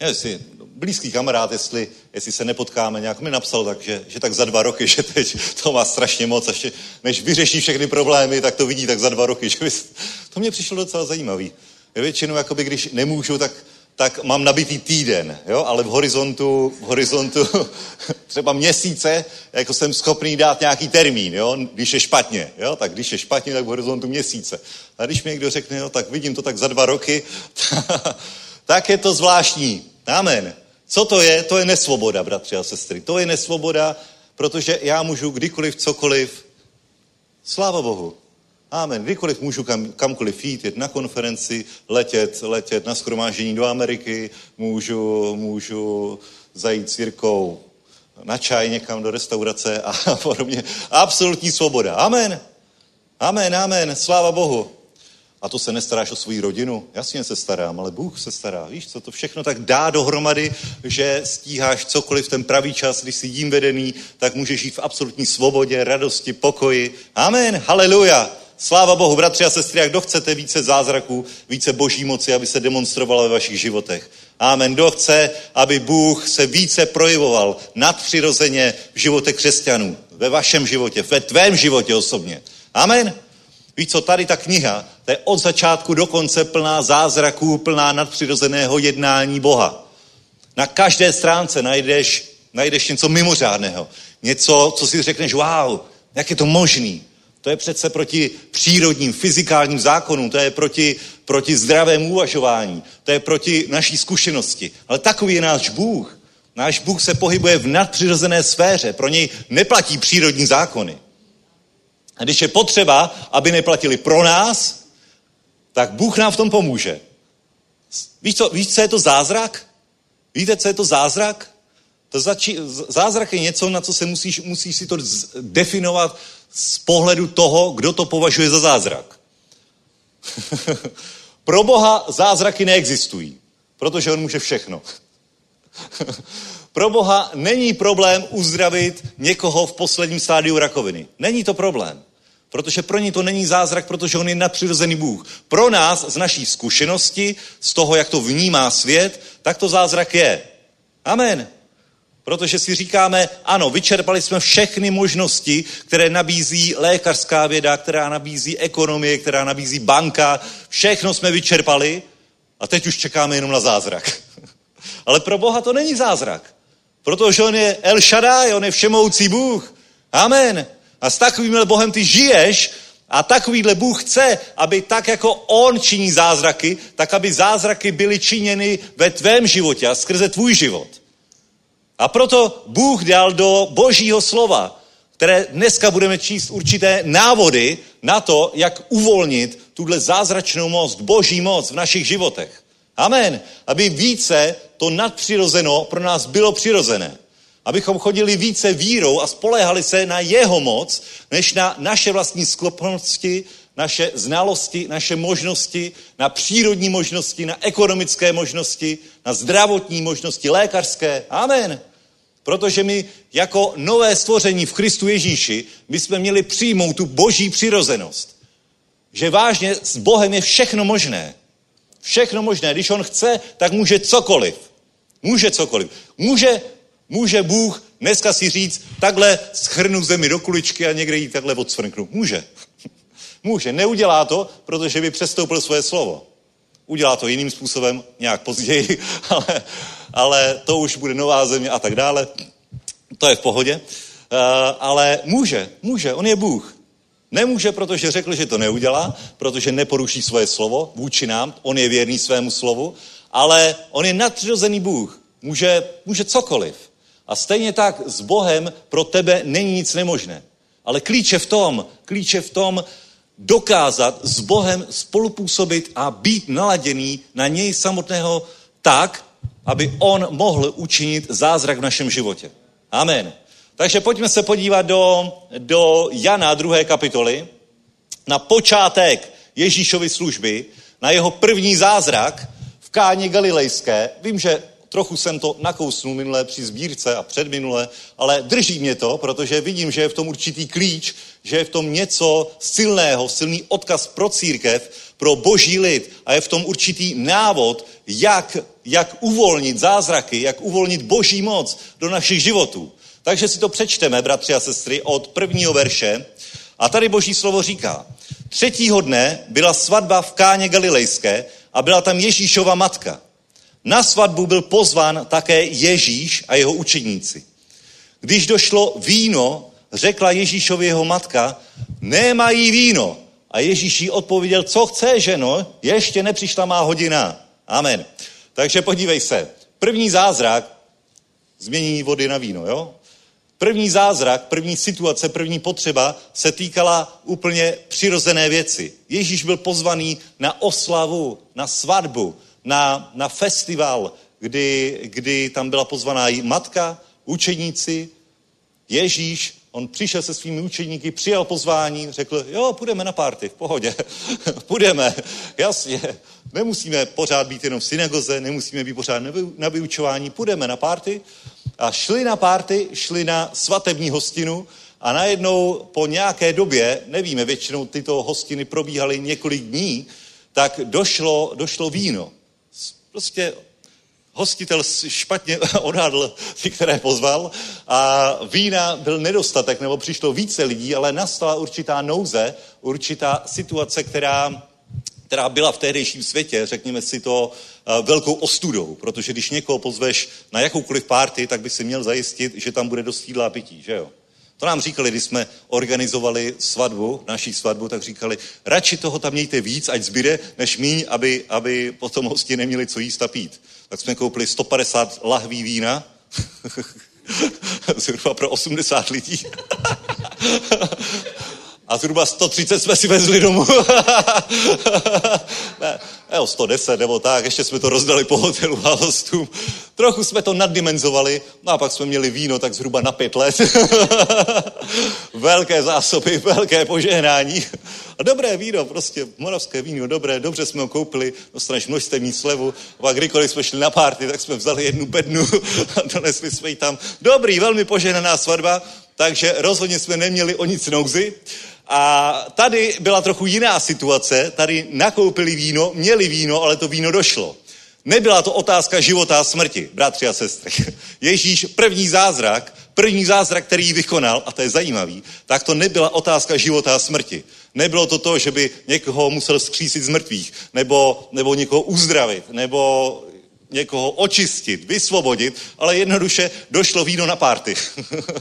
jestli blízký kamarád, jestli, jestli se nepotkáme, nějak mi napsal tak, že, že tak za dva roky, [LAUGHS] že teď to má strašně moc, ještě než vyřeší všechny problémy, tak to vidí tak za dva roky. [LAUGHS] Že bys, to mě přišlo docela zajímavý. Většinou, jakoby, když nemůžu, tak, tak mám nabitý týden, jo? ale v horizontu, v horizontu [LAUGHS] třeba měsíce, jako jsem schopný dát nějaký termín, jo? když je špatně, jo? tak když je špatně, tak v horizontu měsíce. A když mi někdo řekne, jo, tak vidím to tak za dva roky, tak je to zvláštní. Amen. Co to je? To je nesvoboda, bratři a sestry. To je nesvoboda, protože já můžu kdykoliv, cokoliv. Sláva Bohu. Amen. Kdykoliv můžu kam, kamkoliv jít, jet na konferenci, letět, letět na schromáždění do Ameriky, můžu, můžu zajít s Jirkou na čaj někam do restaurace a [LAUGHS] podobně. Absolutní svoboda. Amen. Amen, amen. Sláva Bohu. A to se nestaráš o svou rodinu? Jasně se starám, ale Bůh se stará. Víš, co to všechno tak dá dohromady, že stíháš cokoliv v ten pravý čas, když jsi jím vedený, tak můžeš žít v absolutní svobodě, radosti, pokoji. Amen, haleluja. Sláva Bohu, bratři a sestry, jak kdo chcete více zázraků, více boží moci, aby se demonstrovala ve vašich životech. Amen. Kdo chce, aby Bůh se více projevoval nadpřirozeně v životě křesťanů, ve vašem životě, ve tvém životě osobně. Amen. Víš co, tady ta kniha, to je od začátku do konce plná zázraků, plná nadpřirozeného jednání Boha. Na každé stránce najdeš, najdeš něco mimořádného. Něco, co si řekneš, wow, jak je to možný. To je přece proti přírodním, fyzikálním zákonům, to je proti, proti zdravému uvažování, to je proti naší zkušenosti. Ale takový je náš Bůh. Náš Bůh se pohybuje v nadpřirozené sféře, pro něj neplatí přírodní zákony. A když je potřeba, aby neplatili pro nás, tak Bůh nám v tom pomůže. Víš, co, víš, co je to zázrak? Víte, co je to zázrak? To zači- zázrak je něco, na co se musíš, musíš si to definovat z pohledu toho, kdo to považuje za zázrak. [LAUGHS] Pro Boha zázraky neexistují, protože on může všechno. [LAUGHS] Pro Boha není problém uzdravit někoho v posledním stádiu rakoviny. Není to problém. Protože pro ní to není zázrak, protože on je nadpřirozený Bůh. Pro nás, z naší zkušenosti, z toho, jak to vnímá svět, tak to zázrak je. Amen. Protože si říkáme, ano, vyčerpali jsme všechny možnosti, které nabízí lékařská věda, která nabízí ekonomie, která nabízí banka. Všechno jsme vyčerpali a teď už čekáme jenom na zázrak. [LAUGHS] Ale pro Boha to není zázrak. Protože on je El Shaddai, on je všemoucí Bůh. Amen. A s takovýmhle Bohem ty žiješ a takovýhle Bůh chce, aby tak jako On činí zázraky, tak aby zázraky byly činěny ve tvém životě a skrze tvůj život. A proto Bůh dal do božího slova, které dneska budeme číst určité návody na to, jak uvolnit tuhle zázračnou moc, boží moc v našich životech. Amen. Aby více to nadpřirozeno pro nás bylo přirozené. Abychom chodili více vírou a spolehali se na jeho moc, než na naše vlastní schopnosti, naše znalosti, naše možnosti, na přírodní možnosti, na ekonomické možnosti, na zdravotní možnosti, lékařské. Amen. Protože my jako nové stvoření v Kristu Ježíši, my jsme měli přijmout tu boží přirozenost. Že vážně s Bohem je všechno možné. Všechno možné. Když on chce, tak může cokoliv. Může cokoliv. Může, může Bůh dneska si říct, takhle schrnu zemi do kuličky a někde jí takhle odsvrknu. Může. [LAUGHS] Může. Neudělá to, protože by přestoupil svoje slovo. Udělá to jiným způsobem, nějak později, [LAUGHS] ale, ale to už bude nová země a tak dále. To je v pohodě. Uh, ale může, může, on je Bůh. Nemůže, protože řekl, že to neudělá, protože neporuší svoje slovo vůči nám, on je věrný svému slovu, ale on je nadpřirozený Bůh. Může, může cokoliv. A stejně tak s Bohem pro tebe není nic nemožné. Ale klíče v tom, klíče v tom dokázat s Bohem spolupůsobit a být naladěný na něj samotného tak, aby on mohl učinit zázrak v našem životě. Amen. Takže pojďme se podívat do, do Jana druhé kapitoly, na počátek Ježíšovy služby, na jeho první zázrak v Káně Galilejské. Vím, že trochu jsem to nakousnul minule při sbírce a předminule, ale drží mě to, protože vidím, že je v tom určitý klíč, že je v tom něco silného, silný odkaz pro církev, pro boží lid a je v tom určitý návod, jak, jak uvolnit zázraky, jak uvolnit boží moc do našich životů. Takže si to přečteme, bratři a sestry, od prvního verše. A tady boží slovo říká, třetího dne byla svatba v Káně Galilejské a byla tam Ježíšova matka. Na svatbu byl pozván také Ježíš a jeho učeníci. Když došlo víno, řekla Ježíšovi jeho matka, nemají víno. A Ježíš jí odpověděl, co chce, ženo, ještě nepřišla má hodina. Amen. Takže podívej se, první zázrak, změní vody na víno, jo? První zázrak, první situace, první potřeba se týkala úplně přirozené věci. Ježíš byl pozvaný na oslavu, na svatbu, na, na festival, kdy, kdy tam byla pozvaná i matka, učeníci, Ježíš, on přišel se svými učeníky, přijal pozvání, řekl, jo, půjdeme na párty, v pohodě, [LAUGHS] půjdeme, [LAUGHS] jasně, nemusíme pořád být jenom v synagoze, nemusíme být pořád na vyučování, půjdeme na párty a šli na párty, šli na svatební hostinu a najednou po nějaké době, nevíme, většinou tyto hostiny probíhaly několik dní, tak došlo, došlo víno. Prostě hostitel špatně [LAUGHS] odhadl ty, které pozval a vína byl nedostatek, nebo přišlo více lidí, ale nastala určitá nouze, určitá situace, která, která byla v tehdejším světě, řekněme si to, eh, velkou ostudou, protože když někoho pozveš na jakoukoliv párty, tak by si měl zajistit, že tam bude dost jídla a pití, že jo? To nám říkali, když jsme organizovali svatbu, naší svatbu, tak říkali, radši toho tam mějte víc, ať zbyde, než míň, aby, aby potom hosti neměli co jíst a pít. Tak jsme koupili 150 lahví vína, [LAUGHS] zhruba pro 80 lidí. [LAUGHS] A zhruba 130 jsme si vezli domů. [LAUGHS] ne, jo, 110 nebo tak, ještě jsme to rozdali po hotelu a hostům. Trochu jsme to naddimenzovali, no a pak jsme měli víno tak zhruba na pět let. [LAUGHS] velké zásoby, velké požehnání. A dobré víno, prostě moravské víno, dobré, dobře jsme ho koupili, dostaneš množstevní slevu. A pak kdykoliv jsme šli na párty, tak jsme vzali jednu bednu [LAUGHS] a donesli jsme ji tam. Dobrý, velmi požehnaná svatba, takže rozhodně jsme neměli o nic nouzy. A tady byla trochu jiná situace. Tady nakoupili víno, měli víno, ale to víno došlo. Nebyla to otázka života a smrti, bratři a sestry. [LAUGHS] Ježíš první zázrak, první zázrak, který vykonal, a to je zajímavý, tak to nebyla otázka života a smrti. Nebylo to to, že by někoho musel skřísit z mrtvých, nebo, nebo někoho uzdravit, nebo někoho očistit, vysvobodit, ale jednoduše došlo víno na párty.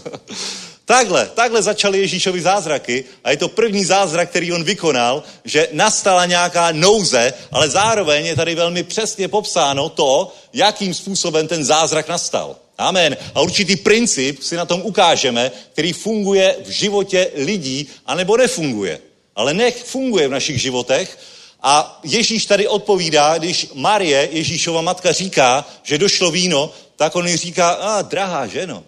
[LAUGHS] takhle, takhle začaly Ježíšovi zázraky a je to první zázrak, který on vykonal, že nastala nějaká nouze, ale zároveň je tady velmi přesně popsáno to, jakým způsobem ten zázrak nastal. Amen. A určitý princip si na tom ukážeme, který funguje v životě lidí, anebo nefunguje. Ale nech funguje v našich životech, a Ježíš tady odpovídá, když Marie, Ježíšova matka, říká, že došlo víno, tak on jí říká, a drahá ženo.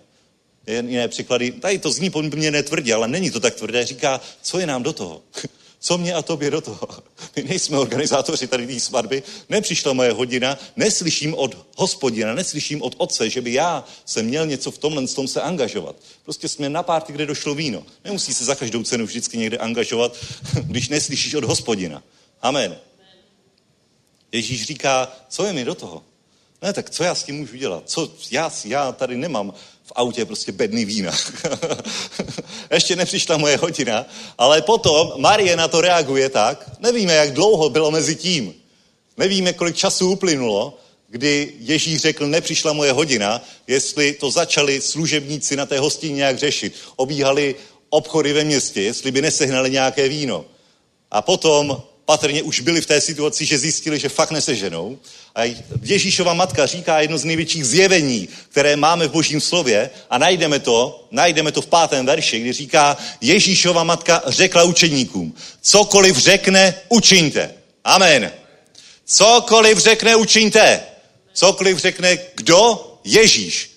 Jiné příklady, tady to zní poměrně tvrdě, ale není to tak tvrdé. Říká, co je nám do toho? Co mě a tobě do toho? My nejsme organizátoři tady té svatby, nepřišla moje hodina, neslyším od hospodina, neslyším od otce, že by já se měl něco v tomhle tom se angažovat. Prostě jsme na párty, kde došlo víno. Nemusí se za každou cenu vždycky někde angažovat, [LAUGHS] když neslyšíš od hospodina. Amen. Ježíš říká, co je mi do toho? Ne, tak co já s tím můžu dělat? Co, já, já tady nemám v autě prostě bedný vína. [LAUGHS] Ještě nepřišla moje hodina, ale potom Marie na to reaguje tak, nevíme, jak dlouho bylo mezi tím. Nevíme, kolik času uplynulo, kdy Ježíš řekl, nepřišla moje hodina, jestli to začali služebníci na té hostině nějak řešit. Obíhali obchody ve městě, jestli by nesehnali nějaké víno. A potom patrně už byli v té situaci, že zjistili, že fakt neseženou. A Ježíšova matka říká jedno z největších zjevení, které máme v božím slově a najdeme to, najdeme to v pátém verši, kdy říká Ježíšova matka řekla učeníkům, cokoliv řekne, učiňte. Amen. Cokoliv řekne, učiňte. Cokoliv řekne kdo? Ježíš.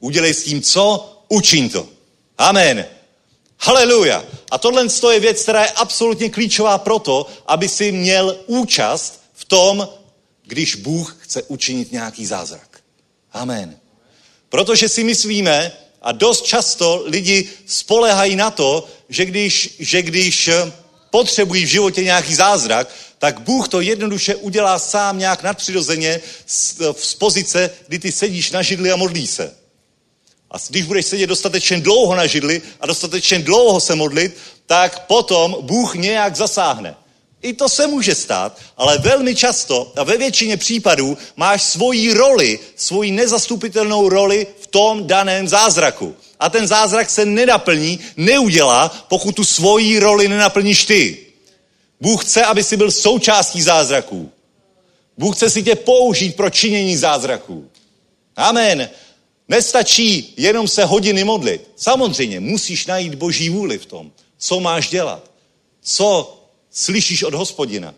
Udělej s tím co? Učiň to. Amen. Haleluja. A tohle je věc, která je absolutně klíčová pro to, aby si měl účast v tom, když Bůh chce učinit nějaký zázrak. Amen. Protože si myslíme, a dost často lidi spolehají na to, že když, že když potřebují v životě nějaký zázrak, tak Bůh to jednoduše udělá sám nějak nadpřirozeně z, z pozice, kdy ty sedíš na židli a modlíš se. A když budeš sedět dostatečně dlouho na židli a dostatečně dlouho se modlit, tak potom Bůh nějak zasáhne. I to se může stát, ale velmi často a ve většině případů máš svoji roli, svoji nezastupitelnou roli v tom daném zázraku. A ten zázrak se nenaplní, neudělá, pokud tu svoji roli nenaplníš ty. Bůh chce, aby si byl součástí zázraků. Bůh chce si tě použít pro činění zázraků. Amen. Nestačí jenom se hodiny modlit. Samozřejmě musíš najít boží vůli v tom, co máš dělat, co slyšíš od hospodina.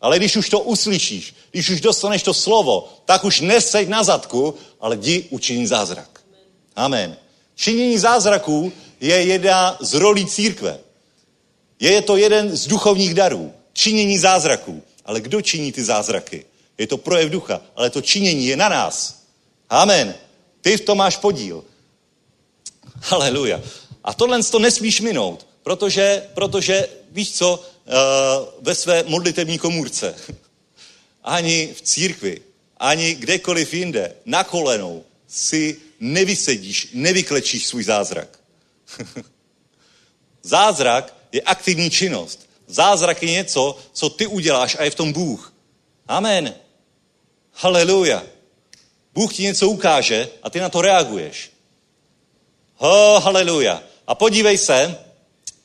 Ale když už to uslyšíš, když už dostaneš to slovo, tak už neseď na zadku, ale jdi učiní zázrak. Amen. Činění zázraků je jedna z rolí církve. Je to jeden z duchovních darů. Činění zázraků. Ale kdo činí ty zázraky? Je to projev ducha, ale to činění je na nás. Amen. Ty v tom máš podíl. Haleluja. A tohle to nesmíš minout, protože, protože víš co, uh, ve své modlitevní komůrce, [LAUGHS] ani v církvi, ani kdekoliv jinde, na kolenou si nevysedíš, nevyklečíš svůj zázrak. [LAUGHS] zázrak je aktivní činnost. Zázrak je něco, co ty uděláš a je v tom Bůh. Amen. Haleluja. Bůh ti něco ukáže a ty na to reaguješ. Ho, haleluja. A podívej se,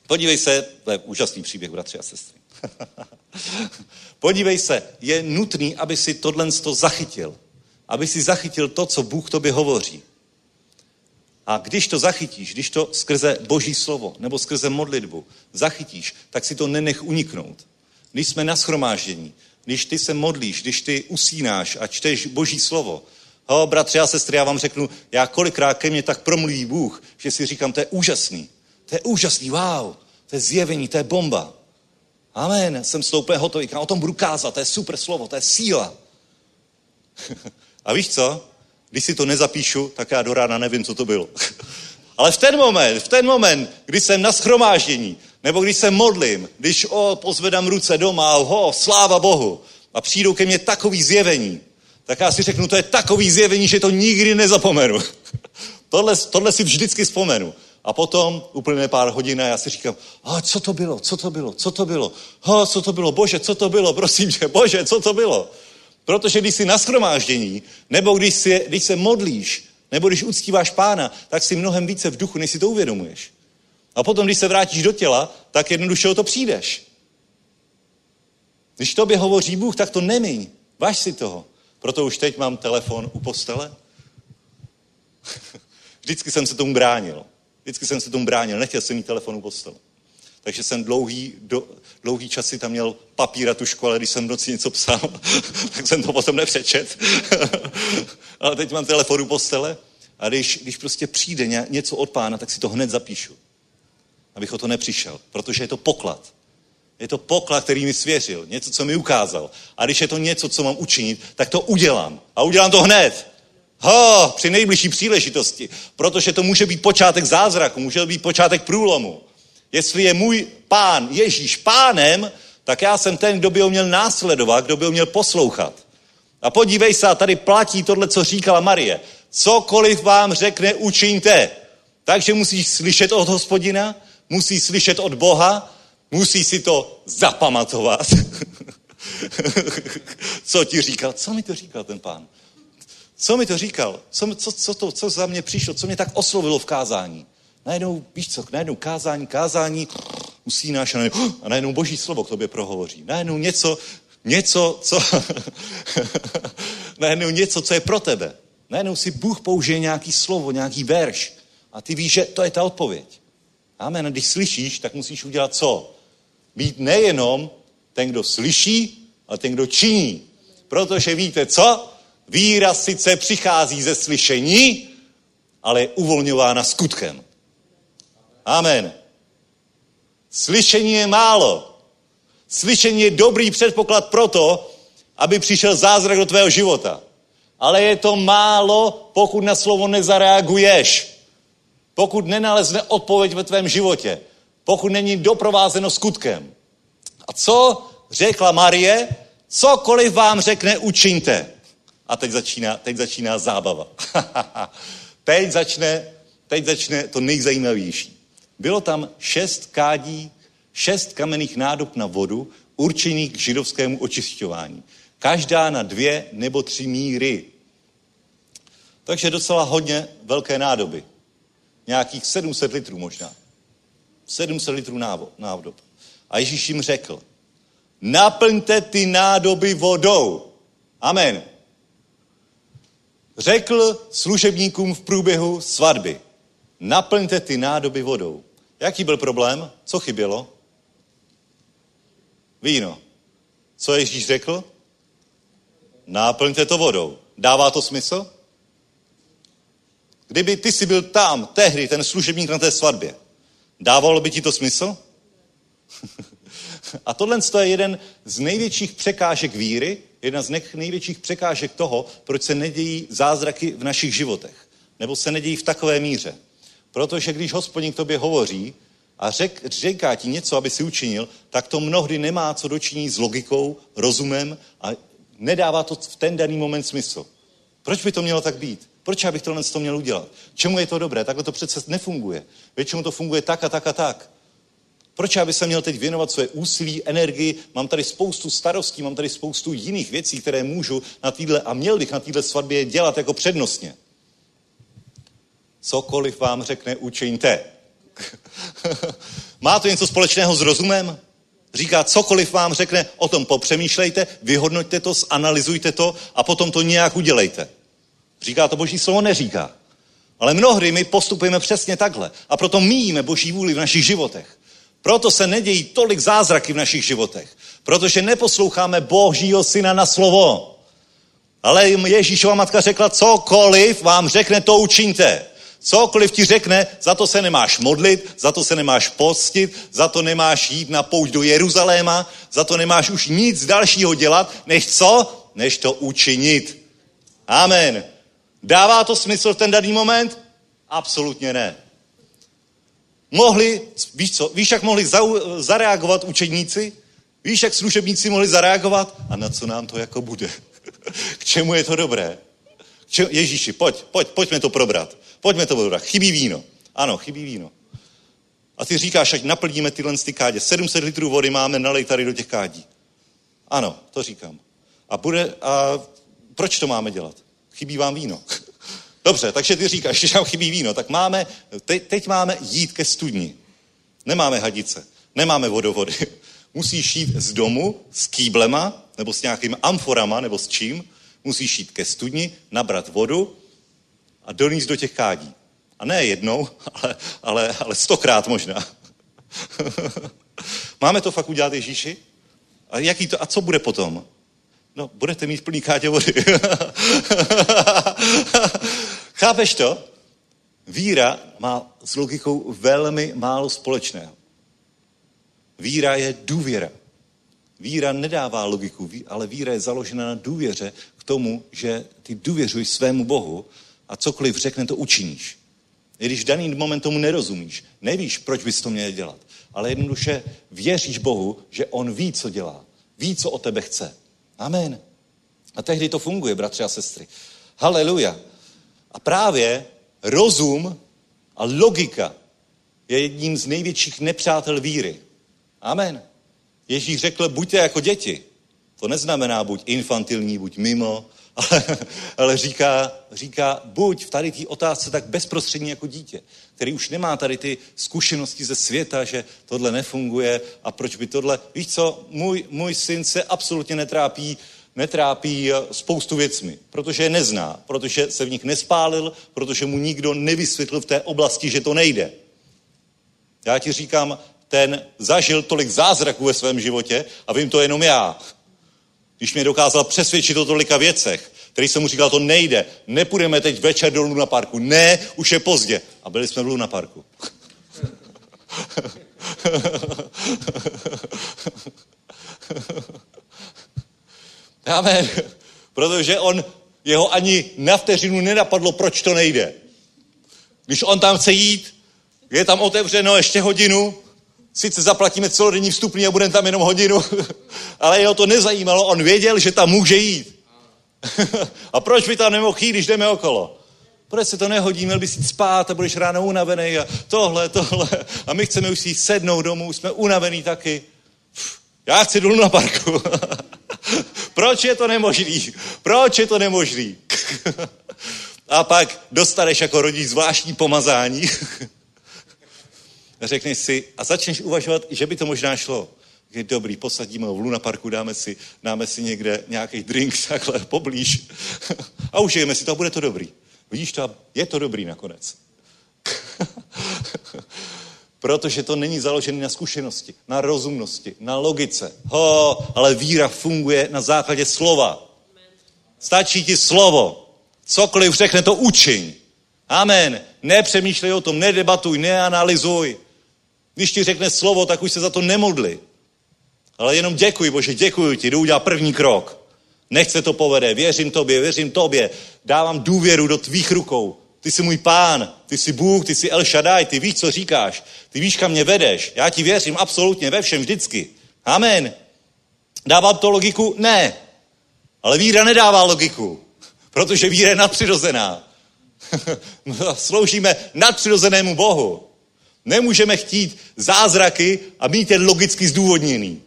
podívej se, to je úžasný příběh, bratři a sestry. [LAUGHS] podívej se, je nutný, aby si tohle to zachytil. Aby si zachytil to, co Bůh tobě hovoří. A když to zachytíš, když to skrze boží slovo nebo skrze modlitbu zachytíš, tak si to nenech uniknout. Když jsme na schromáždění, když ty se modlíš, když ty usínáš a čteš boží slovo, ho, bratři a sestry, já vám řeknu, já kolikrát ke mně tak promluví Bůh, že si říkám, to je úžasný. To je úžasný, wow, to je zjevení, to je bomba. Amen, jsem s úplně hotový, o tom budu kázat, to je super slovo, to je síla. [LAUGHS] a víš co? Když si to nezapíšu, tak já do rána nevím, co to bylo. [LAUGHS] Ale v ten moment, v ten moment, kdy jsem na schromáždění, nebo když se modlím, když o, pozvedám ruce doma, ho, sláva Bohu, a přijdou ke mně takový zjevení, tak já si řeknu, to je takový zjevení, že to nikdy nezapomenu. [LAUGHS] tohle, tohle si vždycky vzpomenu. A potom úplně pár hodin a já si říkám, a co to bylo, co to bylo, co to bylo, a co to bylo, bože, co to bylo, prosím tě, bože, co to bylo. Protože když jsi na schromáždění, nebo když, si, když se modlíš, nebo když uctíváš pána, tak si mnohem více v duchu, než si to uvědomuješ. A potom, když se vrátíš do těla, tak jednoduše o to přijdeš. Když tobě hovoří Bůh, tak to nemiň. Váž si toho. Proto už teď mám telefon u postele. [LAUGHS] Vždycky jsem se tomu bránil. Vždycky jsem se tomu bránil. Nechtěl jsem mít telefon u postele. Takže jsem dlouhý, do, dlouhý čas si tam měl papír a tušku, ale když jsem v noci něco psal, [LAUGHS] tak jsem to potom nepřečet. [LAUGHS] ale teď mám telefon u postele a když, když prostě přijde něco od pána, tak si to hned zapíšu. Abych o to nepřišel, protože je to poklad. Je to poklad, který mi svěřil, něco, co mi ukázal. A když je to něco, co mám učinit, tak to udělám. A udělám to hned. Ho, při nejbližší příležitosti. Protože to může být počátek zázraku, může být počátek průlomu. Jestli je můj pán Ježíš pánem, tak já jsem ten, kdo by ho měl následovat, kdo by ho měl poslouchat. A podívej se, tady platí tohle, co říkala Marie. Cokoliv vám řekne, učiňte. Takže musíš slyšet od hospodina, musíš slyšet od Boha, musí si to zapamatovat. [LAUGHS] co ti říkal? Co mi to říkal ten pán? Co mi to říkal? Co, co, co, to, co za mě přišlo? Co mě tak oslovilo v kázání? Najednou, víš co, najednou kázání, kázání, usínáš a [GASPS] a najednou boží slovo k tobě prohovoří. Najednou něco, něco, co, [LAUGHS] najednou něco, co je pro tebe. Najednou si Bůh použije nějaký slovo, nějaký verš a ty víš, že to je ta odpověď. Amen. Když slyšíš, tak musíš udělat co? Být nejenom ten, kdo slyší, ale ten, kdo činí. Protože víte co? Víra sice přichází ze slyšení, ale je uvolňována skutkem. Amen. Slyšení je málo. Slyšení je dobrý předpoklad pro to, aby přišel zázrak do tvého života. Ale je to málo, pokud na slovo nezareaguješ. Pokud nenalezne odpověď ve tvém životě. Pokud není doprovázeno skutkem. A co řekla Marie? Cokoliv vám řekne, učiňte. A teď začíná, teď začíná zábava. [LAUGHS] teď, začne, teď začne to nejzajímavější. Bylo tam šest kádí, šest kamenných nádob na vodu, určených k židovskému očišťování. Každá na dvě nebo tři míry. Takže docela hodně velké nádoby. Nějakých 700 litrů možná. 700 litrů nádob. A Ježíš jim řekl, naplňte ty nádoby vodou. Amen. Řekl služebníkům v průběhu svatby, naplňte ty nádoby vodou. Jaký byl problém? Co chybělo? Víno. Co Ježíš řekl? Náplňte to vodou. Dává to smysl? Kdyby ty si byl tam, tehdy, ten služebník na té svatbě, dávalo by ti to smysl? [LAUGHS] A tohle je jeden z největších překážek víry, jedna z největších překážek toho, proč se nedějí zázraky v našich životech. Nebo se nedějí v takové míře. Protože když hospodin k tobě hovoří a řek, říká ti něco, aby si učinil, tak to mnohdy nemá co dočinit s logikou, rozumem a nedává to v ten daný moment smysl. Proč by to mělo tak být? Proč já bych tohle to měl udělat? Čemu je to dobré? Takhle to přece nefunguje. Většinou to funguje tak a tak a tak. Proč já bych se měl teď věnovat své úsilí, energii? Mám tady spoustu starostí, mám tady spoustu jiných věcí, které můžu na týdle a měl bych na týdle svatbě dělat jako přednostně. Cokoliv vám řekne, učiňte. [LAUGHS] Má to něco společného s rozumem? Říká, cokoliv vám řekne, o tom popřemýšlejte, vyhodnoťte to, zanalizujte to a potom to nějak udělejte. Říká to boží slovo? Neříká. Ale mnohdy my postupujeme přesně takhle. A proto míjíme Boží vůli v našich životech. Proto se nedějí tolik zázraky v našich životech. Protože neposloucháme Božího syna na slovo. Ale Ježíšova matka řekla, cokoliv vám řekne, to učiňte. Cokoliv ti řekne, za to se nemáš modlit, za to se nemáš postit, za to nemáš jít na pouť do Jeruzaléma, za to nemáš už nic dalšího dělat, než co? Než to učinit. Amen. Dává to smysl v ten daný moment? Absolutně ne. Mohli, víš co, víš, jak mohli zau, zareagovat učeníci? Víš, jak služebníci mohli zareagovat? A na co nám to jako bude? [LAUGHS] K čemu je to dobré? Če- Ježíši, pojď, pojď, pojďme to probrat. Pojďme to probrat. Chybí víno. Ano, chybí víno. A ty říkáš, ať naplníme tyhle ty kádě. 700 litrů vody máme, nalej tady do těch kádí. Ano, to říkám. A, bude, a proč to máme dělat? Chybí vám víno. [LAUGHS] Dobře, takže ty říkáš, [LAUGHS] že nám chybí víno, tak máme, teď, teď máme jít ke studni. Nemáme hadice, nemáme vodovody. [LAUGHS] Musíš jít z domu s kýblema, nebo s nějakými amforama, nebo s čím. Musíš jít ke studni, nabrat vodu a donést do těch kádí. A ne jednou, ale, ale, ale stokrát možná. Máme to fakt udělat Ježíši? A, jaký to, a co bude potom? No, budete mít plný kádě vody. [LAUGHS] Chápeš to? Víra má s logikou velmi málo společného. Víra je důvěra. Víra nedává logiku, ale víra je založena na důvěře k tomu, že ty důvěřuješ svému Bohu a cokoliv řekne, to učiníš. I když v daný moment tomu nerozumíš, nevíš, proč bys to měl dělat, ale jednoduše věříš Bohu, že On ví, co dělá. Ví, co o tebe chce. Amen. A tehdy to funguje, bratři a sestry. Haleluja. A právě rozum a logika je jedním z největších nepřátel víry. Amen. Ježíš řekl, buďte jako děti. To neznamená buď infantilní, buď mimo, ale, ale říká, říká, buď v tady té otázce tak bezprostřední jako dítě, který už nemá tady ty zkušenosti ze světa, že tohle nefunguje a proč by tohle... Víš co, můj, můj syn se absolutně netrápí netrápí spoustu věcmi, protože je nezná, protože se v nich nespálil, protože mu nikdo nevysvětlil v té oblasti, že to nejde. Já ti říkám, ten zažil tolik zázraků ve svém životě a vím to jenom já. Když mě dokázal přesvědčit o tolika věcech, který jsem mu říkal, to nejde, nepůjdeme teď večer do Luna Parku. Ne, už je pozdě. A byli jsme v Luna Parku. [LAUGHS] Amen. Protože on, jeho ani na vteřinu nenapadlo, proč to nejde. Když on tam chce jít, je tam otevřeno ještě hodinu, sice zaplatíme celodenní vstupní a budeme tam jenom hodinu, [LAUGHS] ale jeho to nezajímalo, on věděl, že tam může jít. [LAUGHS] a proč by tam nemohl jít, když jdeme okolo? Proč se to nehodí, měl bys jít spát a budeš ráno unavený a tohle, tohle. A my chceme už si sednout domů, jsme unavený taky. Já chci dolů na parku. [LAUGHS] Proč je to nemožný? Proč je to nemožný? a pak dostaneš jako rodič zvláštní pomazání. Řekneš si a začneš uvažovat, že by to možná šlo. Je dobrý, posadíme ho v Luna Parku, dáme si, dáme si někde nějaký drink [LAUGHS] takhle poblíž [LAUGHS] a užijeme si to a bude to dobrý. Vidíš to? Je to dobrý nakonec. [LAUGHS] Protože to není založené na zkušenosti, na rozumnosti, na logice. Ho, ale víra funguje na základě slova. Stačí ti slovo. Cokoliv řekne, to učiň. Amen. Nepřemýšlej o tom, nedebatuj, neanalizuj. Když ti řekne slovo, tak už se za to nemodli. Ale jenom děkuji, Bože, děkuji ti, jdu udělat první krok. Nechce to povede, věřím tobě, věřím tobě, dávám důvěru do tvých rukou. Ty jsi můj pán, ty jsi Bůh, ty jsi El Shaddai, ty víš, co říkáš, ty víš, kam mě vedeš. Já ti věřím absolutně ve všem vždycky. Amen. Dává to logiku? Ne. Ale víra nedává logiku, [LAUGHS] protože víra je nadpřirozená. [LAUGHS] Sloužíme nadpřirozenému Bohu. Nemůžeme chtít zázraky a mít je logicky zdůvodněný.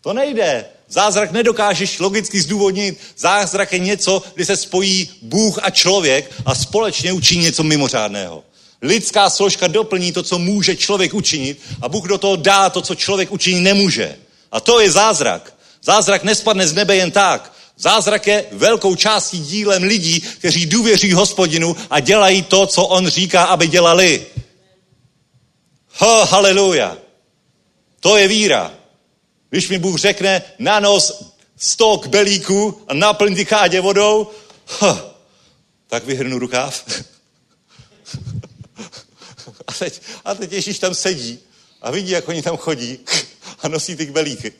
To nejde. Zázrak nedokážeš logicky zdůvodnit. Zázrak je něco, kdy se spojí Bůh a člověk a společně učiní něco mimořádného. Lidská složka doplní to, co může člověk učinit a Bůh do toho dá to, co člověk učinit nemůže. A to je zázrak. Zázrak nespadne z nebe jen tak. Zázrak je velkou částí dílem lidí, kteří důvěří hospodinu a dělají to, co on říká, aby dělali. Ho, haleluja. To je víra. Když mi Bůh řekne na nos stok belíku a naplň ty kádě vodou, ho, tak vyhrnu rukáv. [LAUGHS] a, teď, a teď Ježíš tam sedí a vidí, jak oni tam chodí a nosí ty belíky.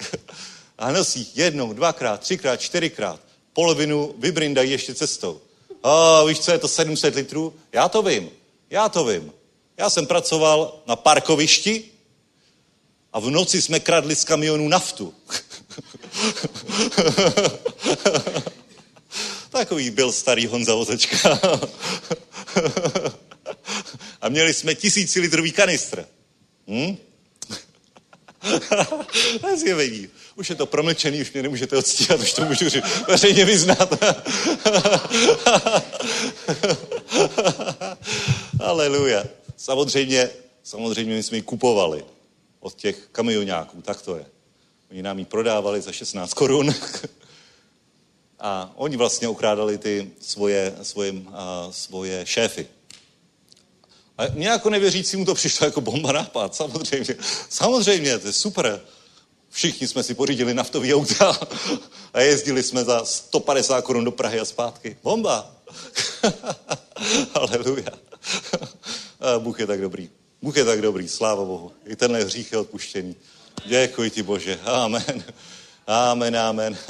A nosí jednou, dvakrát, třikrát, čtyřikrát. Polovinu vybrindají ještě cestou. A víš, co je to 700 litrů? Já to vím. Já to vím. Já jsem pracoval na parkovišti a v noci jsme kradli z kamionů naftu. [LAUGHS] Takový byl starý Honza Vozečka. a měli jsme tisícilitrový kanistr. Hm? [LAUGHS] Už je to promlčený, už mě nemůžete odstíhat, už to můžu veřejně vyznat. [LAUGHS] Aleluja. Samozřejmě, samozřejmě my jsme ji kupovali od těch kamionáků, tak to je. Oni nám ji prodávali za 16 korun. [LAUGHS] A oni vlastně ukrádali ty svoje, svoje, a, svoje šéfy. A mě jako nevěřícímu to přišlo jako bomba nápad, samozřejmě. Samozřejmě, to je super. Všichni jsme si pořídili naftový auta [LAUGHS] a jezdili jsme za 150 korun do Prahy a zpátky. Bomba! [LAUGHS] Aleluja. Bůh je tak dobrý. Bůh je tak dobrý, sláva Bohu. I tenhle hřích je odpuštěný. Děkuji ti, Bože. Amen. Amen, amen. [LAUGHS]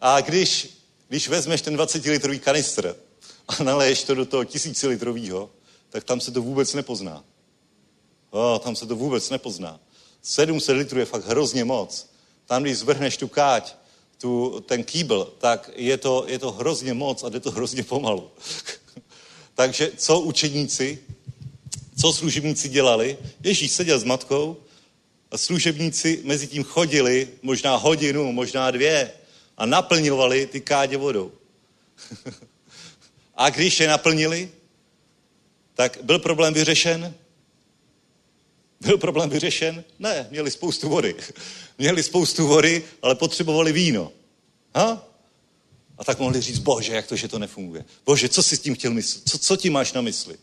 A když, když vezmeš ten 20-litrový kanistr a naleješ to do toho tisícilitrovýho, tak tam se to vůbec nepozná. O, tam se to vůbec nepozná. 700 litrů je fakt hrozně moc. Tam, když zvrhneš tu káť, tu, ten kýbl, tak je to, je to hrozně moc a jde to hrozně pomalu. [LAUGHS] Takže co učeníci, co služebníci dělali? Ježíš seděl s matkou a služebníci mezi tím chodili možná hodinu, možná dvě a naplňovali ty kádě vodou. [LAUGHS] a když je naplnili, tak byl problém vyřešen? Byl problém vyřešen? Ne, měli spoustu vody. [LAUGHS] Měli spoustu vody, ale potřebovali víno. Ha? A tak mohli říct, bože, jak to, že to nefunguje. Bože, co jsi s tím chtěl myslet? Co, co ti máš na mysli?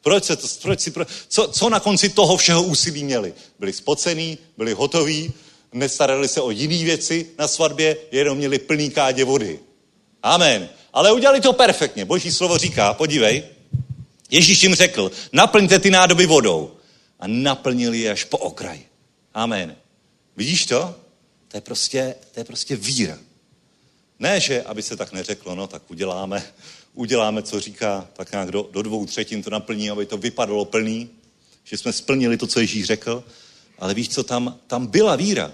Proč se to, proč si, pro, co, co na konci toho všeho úsilí měli? Byli spocený, byli hotoví, nestarali se o jiné věci na svatbě, jenom měli plný kádě vody. Amen. Ale udělali to perfektně. Boží slovo říká, podívej, Ježíš jim řekl, naplňte ty nádoby vodou. A naplnili je až po okraj. Amen. Vidíš to? To je prostě, to je prostě víra. Ne, že aby se tak neřeklo, no tak uděláme, uděláme, co říká, tak nějak do, do dvou třetin to naplní, aby to vypadalo plný, že jsme splnili to, co Ježíš řekl, ale víš co, tam, tam byla víra.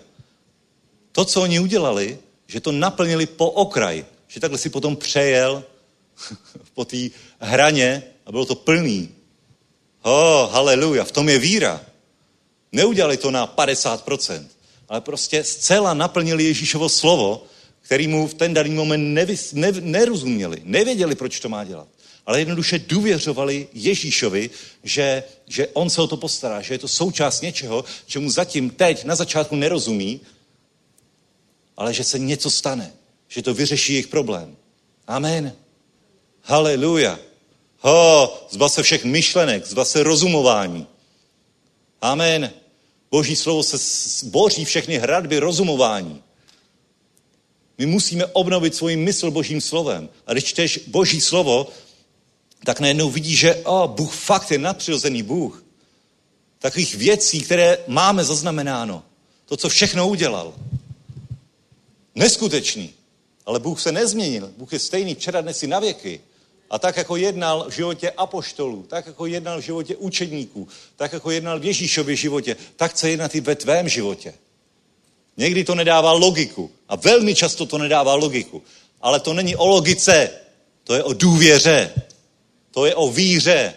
To, co oni udělali, že to naplnili po okraj, že takhle si potom přejel [LAUGHS] po té hraně a bylo to plný. Oh, haleluja, v tom je víra. Neudělali to na 50%, ale prostě zcela naplnili Ježíšovo slovo který mu v ten daný moment nevys, ne, nerozuměli, nevěděli, proč to má dělat. Ale jednoduše důvěřovali Ježíšovi, že, že on se o to postará, že je to součást něčeho, čemu zatím teď na začátku nerozumí, ale že se něco stane, že to vyřeší jejich problém. Amen. Haleluja. Ho, zba se všech myšlenek, zba se rozumování. Amen. Boží slovo se boří všechny hradby rozumování. My musíme obnovit svůj mysl Božím slovem. A když čteš Boží slovo, tak najednou vidíš, že oh, Bůh fakt je nadpřirozený Bůh. Takových věcí, které máme zaznamenáno. To, co všechno udělal. Neskutečný. Ale Bůh se nezměnil. Bůh je stejný včera, dnes i na věky. A tak, jako jednal v životě apoštolů, tak, jako jednal v životě učedníků, tak, jako jednal v Ježíšově životě, tak chce jednat i ve tvém životě. Někdy to nedává logiku. A velmi často to nedává logiku. Ale to není o logice, to je o důvěře. To je o víře.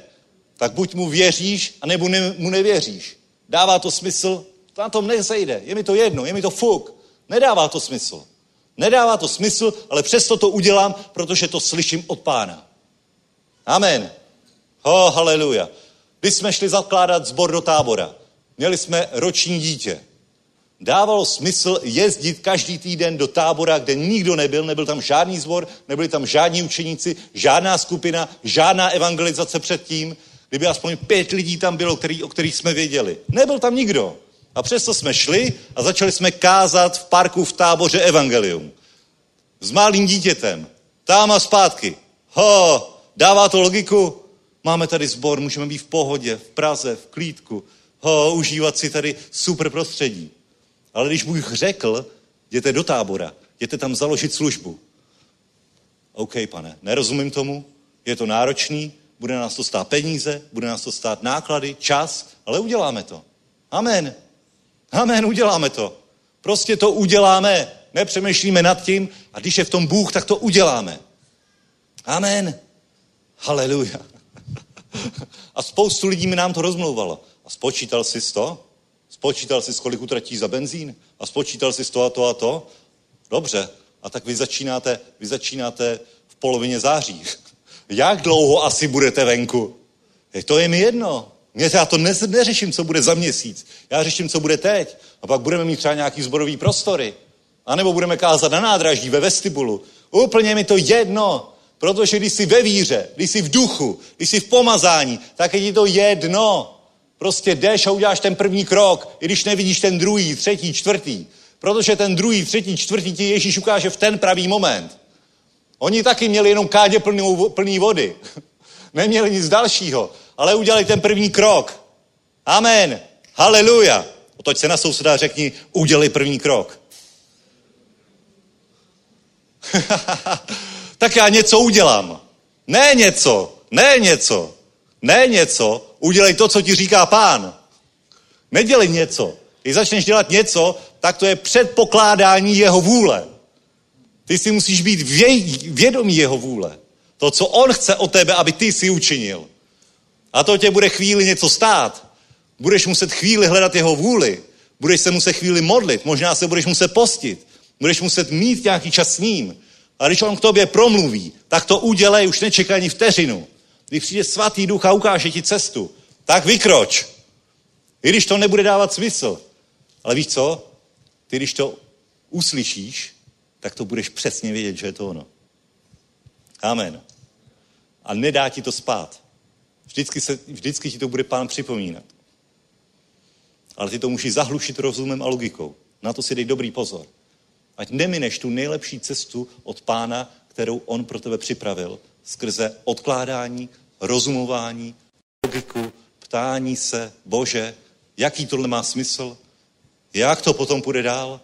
Tak buď mu věříš, anebo ne, mu nevěříš. Dává to smysl? To na tom nezejde. Je mi to jedno, je mi to fuk. Nedává to smysl. Nedává to smysl, ale přesto to udělám, protože to slyším od pána. Amen. Ho, oh, haleluja. Když jsme šli zakládat zbor do tábora, měli jsme roční dítě. Dávalo smysl jezdit každý týden do tábora, kde nikdo nebyl, nebyl tam žádný zbor, nebyli tam žádní učeníci, žádná skupina, žádná evangelizace předtím, kdyby aspoň pět lidí tam bylo, který, o kterých jsme věděli. Nebyl tam nikdo. A přesto jsme šli a začali jsme kázat v parku v táboře evangelium. S malým dítětem. Tam a zpátky. Ho, dává to logiku? Máme tady sbor, můžeme být v pohodě, v Praze, v klídku. Ho, užívat si tady super prostředí. Ale když Bůh řekl, jděte do tábora, jděte tam založit službu. OK, pane, nerozumím tomu, je to náročný, bude nás to stát peníze, bude nás to stát náklady, čas, ale uděláme to. Amen. Amen, uděláme to. Prostě to uděláme. Nepřemýšlíme nad tím a když je v tom Bůh, tak to uděláme. Amen. Haleluja. [LAUGHS] A spoustu lidí mi nám to rozmlouvalo. A spočítal jsi to? Spočítal jsi, kolik utratí za benzín? A spočítal jsi to a to a to? Dobře. A tak vy začínáte, vy začínáte v polovině září. [LAUGHS] Jak dlouho asi budete venku? To je mi jedno. Mě, já to ne, neřeším, co bude za měsíc. Já řeším, co bude teď. A pak budeme mít třeba nějaký zborový prostory. A nebo budeme kázat na nádraží, ve vestibulu. Úplně mi to jedno. Protože když jsi ve víře, když jsi v duchu, když jsi v pomazání, tak je ti to jedno. Prostě jdeš a uděláš ten první krok, i když nevidíš ten druhý, třetí, čtvrtý. Protože ten druhý, třetí, čtvrtý ti Ježíš ukáže v ten pravý moment. Oni taky měli jenom kádě plnou, plný vody. [LAUGHS] Neměli nic dalšího, ale udělali ten první krok. Amen. Haleluja. Otoď se na souseda a řekni, udělej první krok. [LAUGHS] tak já něco udělám. Ne něco, ne něco, ne něco, udělej to, co ti říká pán. Nedělej něco. Když začneš dělat něco, tak to je předpokládání jeho vůle. Ty si musíš být vědomý jeho vůle. To, co on chce od tebe, aby ty si učinil. A to tě bude chvíli něco stát. Budeš muset chvíli hledat jeho vůli. Budeš se muset chvíli modlit. Možná se budeš muset postit. Budeš muset mít nějaký čas s ním. A když on k tobě promluví, tak to udělej, už nečekaj ani vteřinu. Když přijde svatý duch a ukáže ti cestu, tak vykroč. I když to nebude dávat smysl. Ale víš co? Ty, když to uslyšíš, tak to budeš přesně vědět, že je to ono. Amen. A nedá ti to spát. Vždycky, se, vždycky ti to bude pán připomínat. Ale ty to musíš zahlušit rozumem a logikou. Na to si dej dobrý pozor. Ať nemineš tu nejlepší cestu od pána, kterou on pro tebe připravil, skrze odkládání, rozumování, logiku, ptání se, bože, jaký tohle má smysl, jak to potom půjde dál.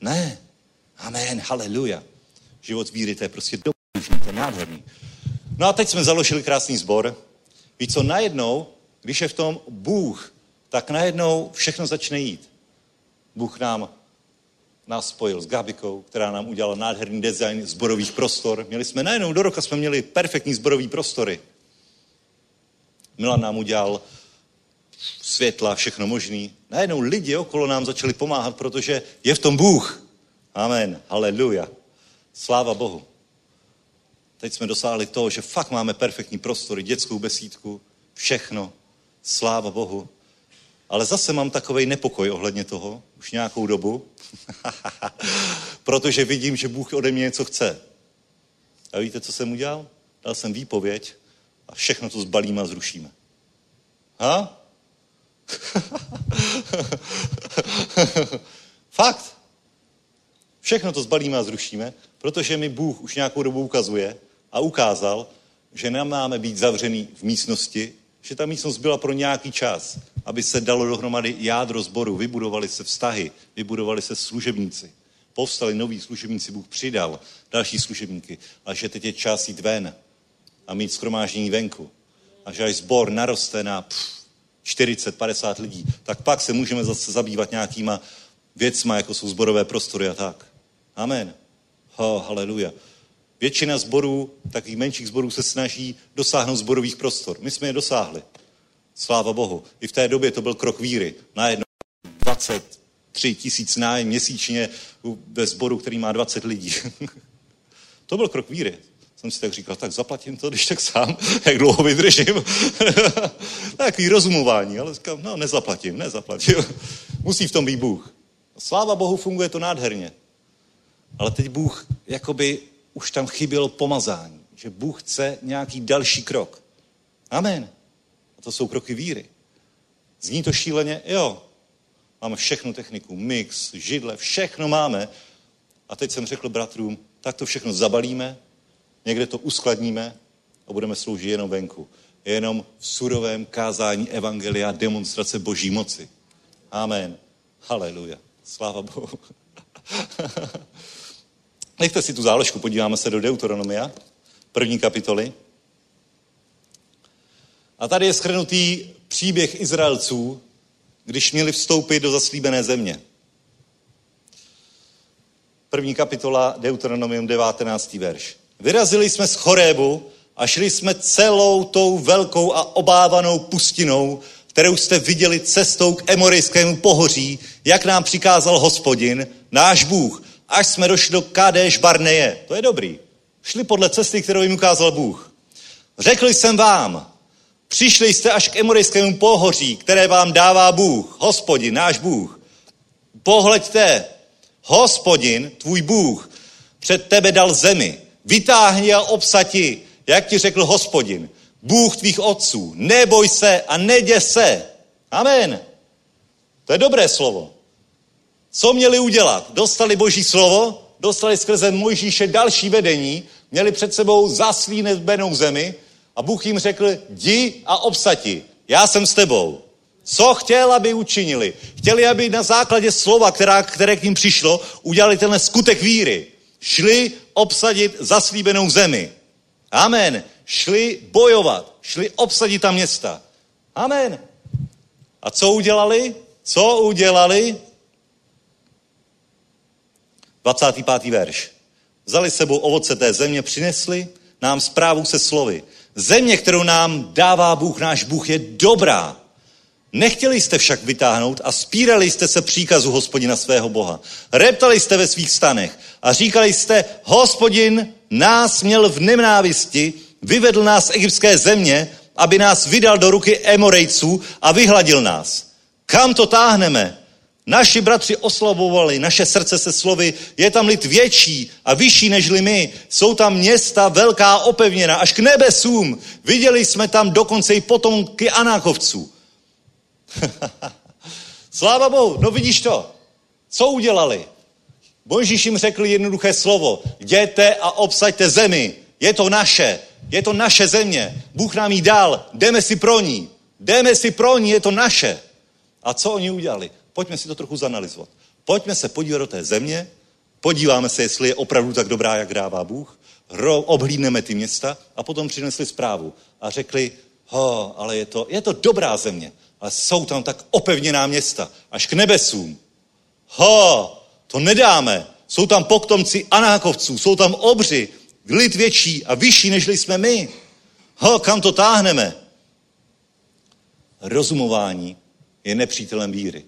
Ne, Amen, haleluja. Život víry, to je prostě dobrý, to je nádherný. No a teď jsme založili krásný sbor. Víš co, najednou, když je v tom Bůh, tak najednou všechno začne jít. Bůh nám nás spojil s Gabikou, která nám udělala nádherný design zborových prostor. Měli jsme najednou do roka jsme měli perfektní zborový prostory. Milan nám udělal světla, všechno možný. Najednou lidi okolo nám začali pomáhat, protože je v tom Bůh. Amen. Haleluja. Sláva Bohu. Teď jsme dosáhli toho, že fakt máme perfektní prostory, dětskou besídku, všechno. Sláva Bohu. Ale zase mám takový nepokoj ohledně toho, už nějakou dobu, [LAUGHS] protože vidím, že Bůh ode mě něco chce. A víte, co jsem udělal? Dal jsem výpověď a všechno to zbalíme a zrušíme. Ha? [LAUGHS] Fakt. Všechno to zbalíme a zrušíme, protože mi Bůh už nějakou dobu ukazuje a ukázal, že nemáme být zavřený v místnosti, že ta místnost byla pro nějaký čas, aby se dalo dohromady jádro zboru, vybudovali se vztahy, vybudovali se služebníci. Povstali noví služebníci, Bůh přidal další služebníky, a že teď je čas jít ven a mít skromáždění venku. A že až zbor naroste na 40-50 lidí, tak pak se můžeme zase zabývat nějakýma věcma, jako jsou zborové prostory a tak. Amen. Oh, haleluja. Většina zborů, takových menších zborů, se snaží dosáhnout zborových prostor. My jsme je dosáhli. Sláva Bohu. I v té době to byl krok víry. Najednou 23 tisíc nájem měsíčně ve sboru, který má 20 lidí. [LAUGHS] to byl krok víry. Jsem si tak říkal, tak zaplatím to, když tak sám, [LAUGHS] jak dlouho vydržím. [LAUGHS] Takový rozumování, ale říkám, no nezaplatím, nezaplatím. [LAUGHS] Musí v tom být Bůh. Sláva Bohu, funguje to nádherně. Ale teď Bůh, jakoby už tam chybělo pomazání, že Bůh chce nějaký další krok. Amen. A to jsou kroky víry. Zní to šíleně? Jo. Máme všechnu techniku, mix, židle, všechno máme. A teď jsem řekl bratrům, tak to všechno zabalíme, někde to uskladníme a budeme sloužit jenom venku. Jenom v surovém kázání evangelia, demonstrace boží moci. Amen. Haleluja. Sláva Bohu. [LAUGHS] Nechte si tu záložku, podíváme se do Deuteronomia, první kapitoly. A tady je schrnutý příběh Izraelců, když měli vstoupit do zaslíbené země. První kapitola Deuteronomium 19. verš. Vyrazili jsme z Chorébu a šli jsme celou tou velkou a obávanou pustinou, kterou jste viděli cestou k Emorejskému pohoří, jak nám přikázal hospodin, náš Bůh, až jsme došli do Kadeš Barneje. To je dobrý. Šli podle cesty, kterou jim ukázal Bůh. Řekl jsem vám, přišli jste až k Emorejskému pohoří, které vám dává Bůh, hospodin, náš Bůh. Pohleďte, hospodin, tvůj Bůh, před tebe dal zemi. Vytáhni a obsati, jak ti řekl hospodin. Bůh tvých otců. Neboj se a nedě se. Amen. To je dobré slovo. Co měli udělat? Dostali boží slovo, dostali skrze Mojžíše další vedení, měli před sebou zaslíbenou zemi a Bůh jim řekl, jdi a obsati, já jsem s tebou. Co chtěl, aby učinili? Chtěli, aby na základě slova, která, které k ním přišlo, udělali tenhle skutek víry. Šli obsadit zaslíbenou zemi. Amen. Šli bojovat, šli obsadit ta města. Amen. A co udělali? Co udělali? 25. verš. Vzali sebou ovoce té země, přinesli nám zprávu se slovy. Země, kterou nám dává Bůh, náš Bůh, je dobrá. Nechtěli jste však vytáhnout a spírali jste se příkazu hospodina svého Boha. Reptali jste ve svých stanech a říkali jste, hospodin nás měl v nenávisti, vyvedl nás z egyptské země, aby nás vydal do ruky Emorejců a vyhladil nás. Kam to táhneme? Naši bratři oslavovali naše srdce se slovy, je tam lid větší a vyšší nežli my, jsou tam města velká opevněna až k nebesům. Viděli jsme tam dokonce i potomky Anákovců. [LAUGHS] Sláva Bohu, no vidíš to. Co udělali? Mojžíš jim řekl jednoduché slovo. Jděte a obsaďte zemi. Je to naše. Je to naše země. Bůh nám ji dal. Jdeme si pro ní. Jdeme si pro ní, je to naše. A co oni udělali? Pojďme si to trochu zanalizovat. Pojďme se podívat do té země, podíváme se, jestli je opravdu tak dobrá, jak dává Bůh, obhlídneme ty města a potom přinesli zprávu a řekli, ho, ale je to, je to dobrá země, ale jsou tam tak opevněná města, až k nebesům. Ho, to nedáme. Jsou tam poktomci Anákovců, jsou tam obři, lid větší a vyšší, než jsme my. Ho, kam to táhneme? Rozumování je nepřítelem víry.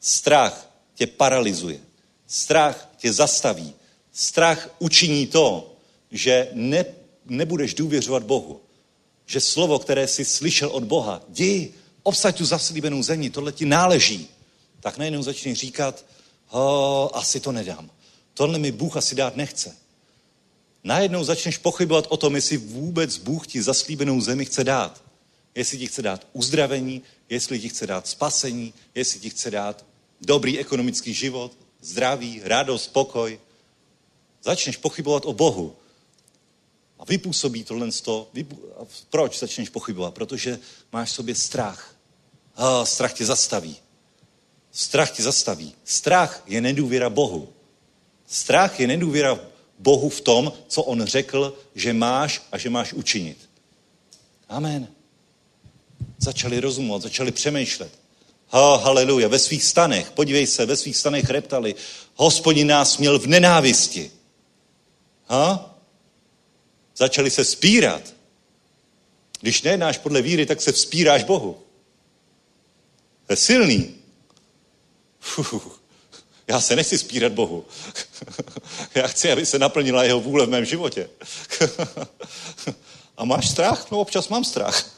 Strach tě paralyzuje. Strach tě zastaví. Strach učiní to, že ne, nebudeš důvěřovat Bohu. Že slovo, které jsi slyšel od Boha, jdi, obsaď tu zaslíbenou zemi, tohle ti náleží. Tak najednou začni říkat, asi to nedám. Tohle mi Bůh asi dát nechce. Najednou začneš pochybovat o tom, jestli vůbec Bůh ti zaslíbenou zemi chce dát. Jestli ti chce dát uzdravení, jestli ti chce dát spasení, jestli ti chce dát dobrý ekonomický život, zdraví, radost, pokoj. Začneš pochybovat o Bohu. A vypůsobí tohle z toho. Proč začneš pochybovat? Protože máš v sobě strach. Oh, strach tě zastaví. Strach tě zastaví. Strach je nedůvěra Bohu. Strach je nedůvěra Bohu v tom, co on řekl, že máš a že máš učinit. Amen. Začali rozumovat, začali přemýšlet. Ha, haleluja, ve svých stanech, podívej se, ve svých stanech reptali, hospodin nás měl v nenávisti. Ha? Začali se spírat. Když nejednáš podle víry, tak se vzpíráš Bohu. To je silný. Uf, já se nechci spírat Bohu. [LAUGHS] Já chci, aby se naplnila jeho vůle v mém životě. [LAUGHS] A máš strach? No občas mám strach.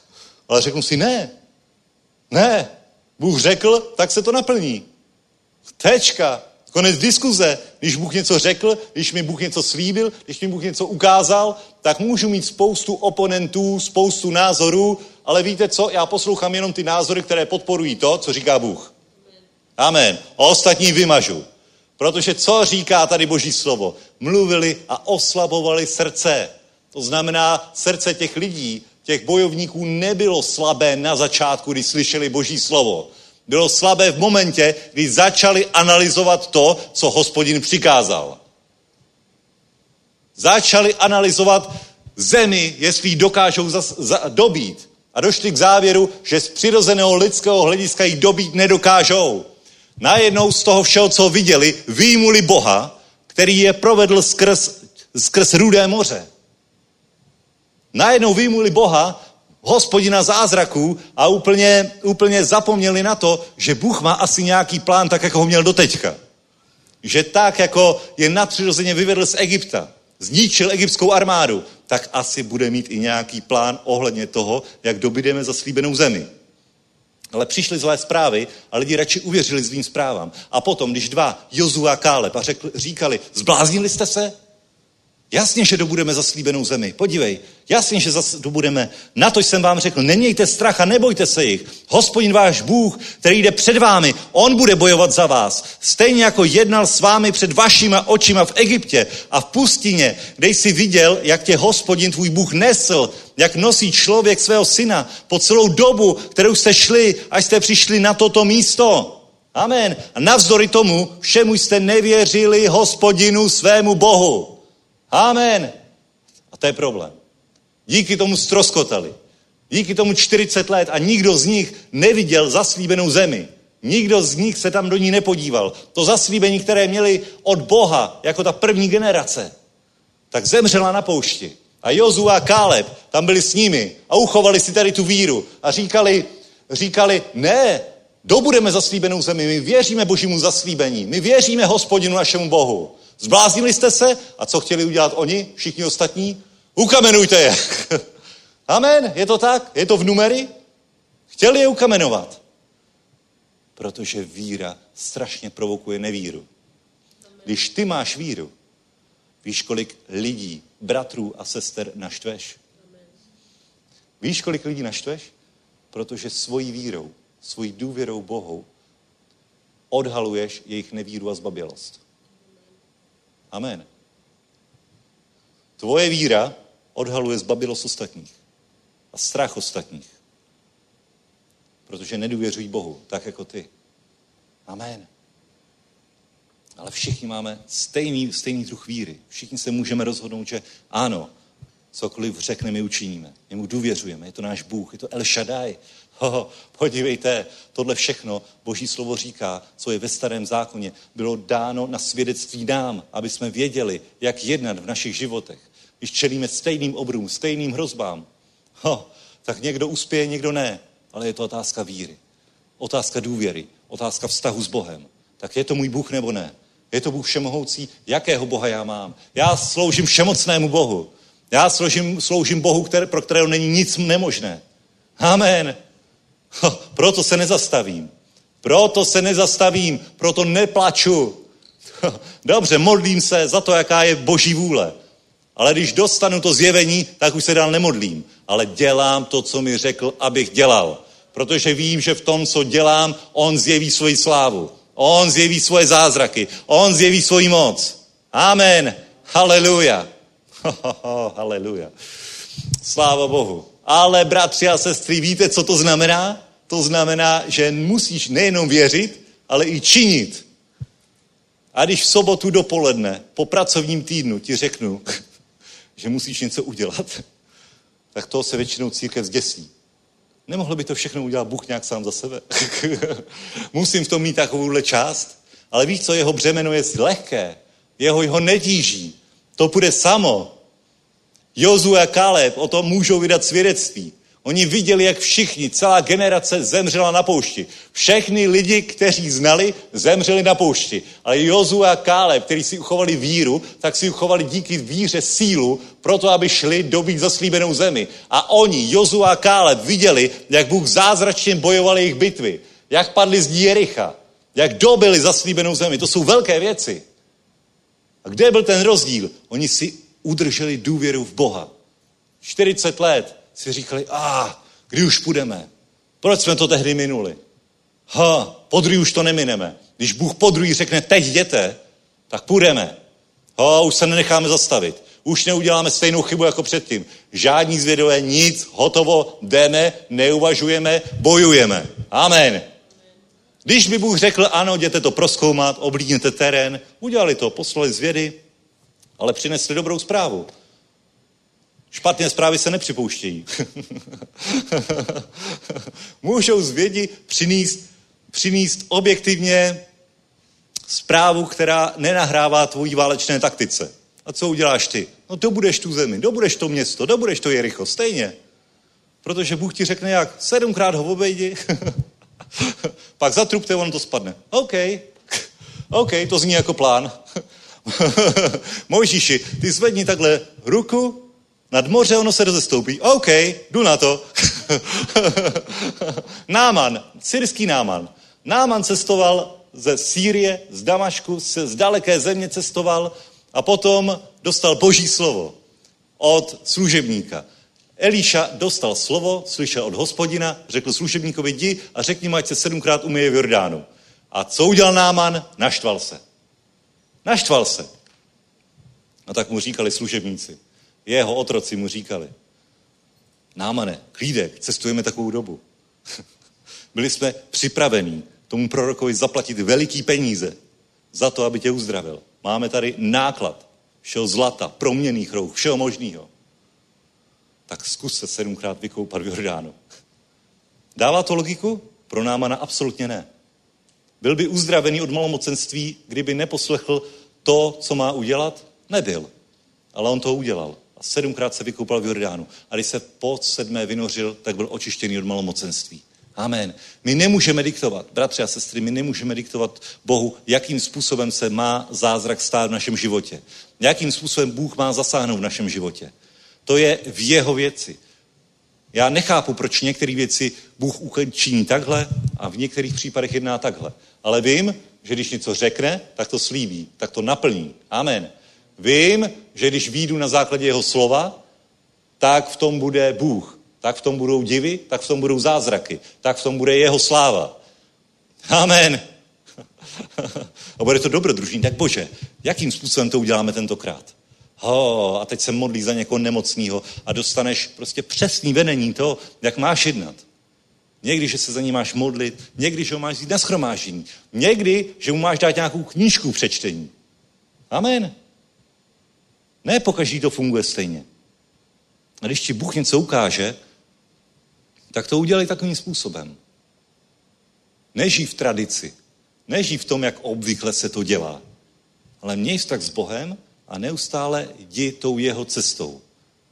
Ale řeknu si ne. Ne, Bůh řekl, tak se to naplní. Tečka. Konec diskuze, když Bůh něco řekl, když mi Bůh něco slíbil, když mi Bůh něco ukázal, tak můžu mít spoustu oponentů, spoustu názorů, ale víte co, já poslouchám jenom ty názory, které podporují to, co říká Bůh. Amen. A ostatní vymažu. Protože co říká tady Boží slovo? Mluvili a oslabovali srdce. To znamená, srdce těch lidí, těch bojovníků nebylo slabé na začátku, když slyšeli Boží slovo. Bylo slabé v momentě, kdy začali analyzovat to, co hospodin přikázal. Začali analyzovat zemi, jestli ji dokážou zas, za, dobít. A došli k závěru, že z přirozeného lidského hlediska ji dobít nedokážou. Najednou z toho všeho, co viděli, výjimuli Boha, který je provedl skrz, skrz rudé moře. Najednou výjimuli Boha, hospodina zázraků a úplně, úplně zapomněli na to, že Bůh má asi nějaký plán, tak jako ho měl doteďka. Že tak, jako je nadpřirozeně vyvedl z Egypta, zničil egyptskou armádu, tak asi bude mít i nějaký plán ohledně toho, jak dobydeme zaslíbenou zemi. Ale přišly zlé zprávy a lidi radši uvěřili zlým zprávám. A potom, když dva, Jozu a Káleb, a řekli, říkali, zbláznili jste se? Jasně, že dobudeme zaslíbenou zemi. Podívej, jasně, že dobudeme. Na to jsem vám řekl, nemějte strach a nebojte se jich. Hospodin váš Bůh, který jde před vámi, on bude bojovat za vás. Stejně jako jednal s vámi před vašima očima v Egyptě a v pustině, kde jsi viděl, jak tě hospodin tvůj Bůh nesl, jak nosí člověk svého syna po celou dobu, kterou jste šli, až jste přišli na toto místo. Amen. A navzdory tomu všemu jste nevěřili hospodinu svému Bohu. Amen. A to je problém. Díky tomu stroskotali. Díky tomu 40 let a nikdo z nich neviděl zaslíbenou zemi. Nikdo z nich se tam do ní nepodíval. To zaslíbení, které měli od Boha, jako ta první generace, tak zemřela na poušti. A Jozu a Káleb tam byli s nimi a uchovali si tady tu víru a říkali, říkali, ne, dobudeme zaslíbenou zemi, my věříme božímu zaslíbení, my věříme hospodinu našemu Bohu. Zbláznili jste se? A co chtěli udělat oni, všichni ostatní? Ukamenujte je. [LAUGHS] Amen, je to tak? Je to v numery? Chtěli je ukamenovat. Protože víra strašně provokuje nevíru. Když ty máš víru, víš, kolik lidí, bratrů a sester naštveš? Víš, kolik lidí naštveš? Protože svojí vírou, svojí důvěrou Bohu odhaluješ jejich nevíru a zbabělost. Amen. Tvoje víra odhaluje zbabilost ostatních a strach ostatních. Protože nedůvěřují Bohu, tak jako ty. Amen. Ale všichni máme stejný, stejný druh víry. Všichni se můžeme rozhodnout, že ano, cokoliv řekne, my učiníme. My mu důvěřujeme, je to náš Bůh, je to El Shaddai, Ho, podívejte, tohle všechno Boží slovo říká, co je ve starém zákoně, bylo dáno na svědectví nám, aby jsme věděli, jak jednat v našich životech. Když čelíme stejným obrům, stejným hrozbám, ho, tak někdo uspěje, někdo ne. Ale je to otázka víry, otázka důvěry, otázka vztahu s Bohem. Tak je to můj Bůh nebo ne? Je to Bůh všemohoucí? Jakého Boha já mám? Já sloužím všemocnému Bohu. Já sloužím, sloužím Bohu, který, pro kterého není nic nemožné. Amen. Proto se nezastavím. Proto se nezastavím, proto neplaču. Dobře, modlím se za to, jaká je boží vůle. Ale když dostanu to zjevení, tak už se dál nemodlím. Ale dělám to, co mi řekl, abych dělal. Protože vím, že v tom, co dělám, on zjeví svoji slávu. On zjeví svoje zázraky. On zjeví svoji moc. Amen. Haleluja. [LAUGHS] Haleluja. Sláva Bohu. Ale bratři a sestry, víte, co to znamená? To znamená, že musíš nejenom věřit, ale i činit. A když v sobotu dopoledne po pracovním týdnu ti řeknu, [LAUGHS] že musíš něco udělat, tak to se většinou církev zděsí. Nemohl by to všechno udělat Bůh nějak sám za sebe. [LAUGHS] Musím v tom mít takovouhle část. Ale víš co, jeho břemeno je lehké. Jeho ho netíží. To půjde samo. Jozu a Kaleb o tom můžou vydat svědectví. Oni viděli, jak všichni, celá generace zemřela na poušti. Všechny lidi, kteří znali, zemřeli na poušti. Ale Jozu a Káleb, kteří si uchovali víru, tak si uchovali díky víře sílu, proto aby šli dobít zaslíbenou zemi. A oni, Jozu a Káleb, viděli, jak Bůh zázračně bojoval jejich bitvy. Jak padli z Jericha. Jak dobili zaslíbenou zemi. To jsou velké věci. A kde byl ten rozdíl? Oni si udrželi důvěru v Boha. 40 let si říkali, a ah, kdy už půjdeme? Proč jsme to tehdy minuli? Ha, podruhý už to nemineme. Když Bůh podruhý řekne, teď jděte, tak půjdeme. Ha, už se nenecháme zastavit. Už neuděláme stejnou chybu jako předtím. Žádní zvědové, nic, hotovo, jdeme, neuvažujeme, bojujeme. Amen. Když by Bůh řekl, ano, jděte to proskoumat, oblídněte terén, udělali to, poslali zvědy, ale přinesli dobrou zprávu. Špatné zprávy se nepřipouštějí. [LAUGHS] Můžou zvědi přinést, přinést objektivně zprávu, která nenahrává tvojí válečné taktice. A co uděláš ty? No dobudeš tu zemi, dobudeš to město, dobudeš to Jericho, stejně. Protože Bůh ti řekne jak, sedmkrát ho obejdi, [LAUGHS] pak zatrupte, on to spadne. OK, [LAUGHS] OK, to zní jako plán. [LAUGHS] Mojžíši, ty zvedni takhle ruku nad moře, ono se rozestoupí. OK, jdu na to. [LAUGHS] Náman, syrský Náman. Náman cestoval ze Sýrie, z Damašku, z daleké země cestoval a potom dostal boží slovo od služebníka. Elíša dostal slovo, slyšel od hospodina, řekl služebníkovi, jdi a řekni mu, ať se sedmkrát umyje v Jordánu. A co udělal Náman? Naštval se. Naštval se. A tak mu říkali služebníci. Jeho otroci mu říkali. Námane, klídek, cestujeme takovou dobu. [LAUGHS] Byli jsme připravení tomu prorokovi zaplatit veliký peníze za to, aby tě uzdravil. Máme tady náklad všeho zlata, proměných rouk, všeho možného. Tak zkus se sedmkrát vykoupat v Jordánu. Dává to logiku? Pro Námana absolutně ne. Byl by uzdravený od malomocenství, kdyby neposlechl to, co má udělat? Nebyl. Ale on to udělal. A sedmkrát se vykoupal v Jordánu. A když se po sedmé vynořil, tak byl očištěný od malomocenství. Amen. My nemůžeme diktovat, bratři a sestry, my nemůžeme diktovat Bohu, jakým způsobem se má zázrak stát v našem životě. Jakým způsobem Bůh má zasáhnout v našem životě. To je v jeho věci. Já nechápu, proč některé věci Bůh učiní takhle a v některých případech jedná takhle. Ale vím, že když něco řekne, tak to slíbí, tak to naplní. Amen. Vím, že když výjdu na základě jeho slova, tak v tom bude Bůh. Tak v tom budou divy, tak v tom budou zázraky, tak v tom bude jeho sláva. Amen. [LAUGHS] a bude to dobrodružný. Tak bože, jakým způsobem to uděláme tentokrát? Ho, a teď se modlí za někoho nemocného a dostaneš prostě přesný vedení to, jak máš jednat. Někdy, že se za ní máš modlit, někdy, že ho máš jít na schromáždění, někdy, že mu máš dát nějakou knížku přečtení. Amen. Ne pokaždý to funguje stejně. A když ti Bůh něco ukáže, tak to udělej takovým způsobem. Nežij v tradici, nežij v tom, jak obvykle se to dělá, ale měj vztah s Bohem a neustále jdi tou jeho cestou.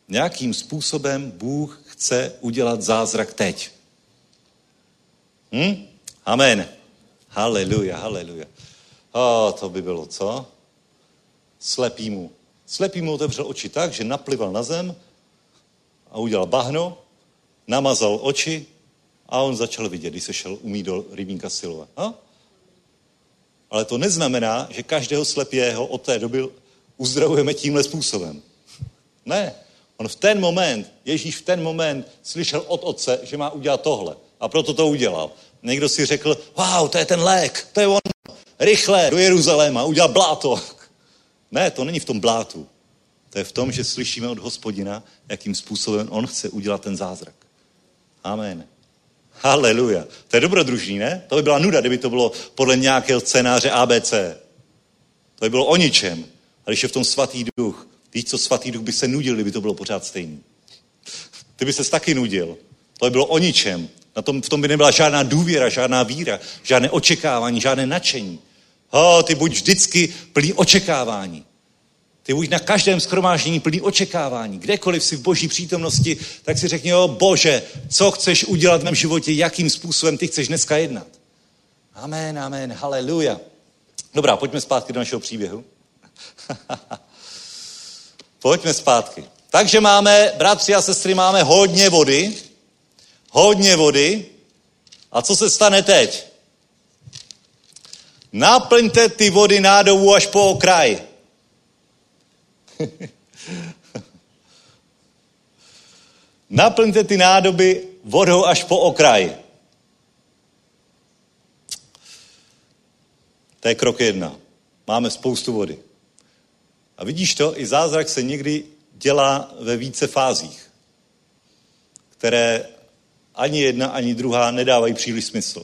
Nějakým způsobem Bůh chce udělat zázrak teď. Hm? Amen. Haleluja, haleluja. A to by bylo co? Slepý mu. Slepý mu otevřel oči tak, že naplival na zem a udělal bahno namazal oči a on začal vidět, když se šel umít do rybníka Silova. A? Ale to neznamená, že každého slepého od té doby uzdravujeme tímhle způsobem. Ne. On v ten moment, Ježíš v ten moment slyšel od otce, že má udělat tohle. A proto to udělal. Někdo si řekl, wow, to je ten lék, to je on. Rychle do Jeruzaléma, udělal bláto. [LAUGHS] Ne, to není v tom blátu. To je v tom, že slyšíme od hospodina, jakým způsobem on chce udělat ten zázrak. Amen. Haleluja. To je dobrodružný, ne? To by byla nuda, kdyby to bylo podle nějakého scénáře ABC. To by bylo o ničem. A když je v tom svatý duch, víš co, svatý duch by se nudil, kdyby to bylo pořád stejný. Ty by se taky nudil. To by bylo o ničem. Na tom, v tom by nebyla žádná důvěra, žádná víra, žádné očekávání, žádné nadšení. Ho, ty buď vždycky plný očekávání. Ty buď na každém schromáždění plný očekávání. Kdekoliv jsi v boží přítomnosti, tak si řekni, o bože, co chceš udělat v mém životě, jakým způsobem ty chceš dneska jednat. Amen, amen, haleluja. Dobrá, pojďme zpátky do našeho příběhu. [LAUGHS] pojďme zpátky. Takže máme, bratři a sestry, máme hodně vody. Hodně vody. A co se stane teď? Naplňte ty vody nádobu až po okraj. [LAUGHS] Naplňte ty nádoby vodou až po okraj. To je krok jedna. Máme spoustu vody. A vidíš to, i zázrak se někdy dělá ve více fázích, které ani jedna, ani druhá nedávají příliš smysl.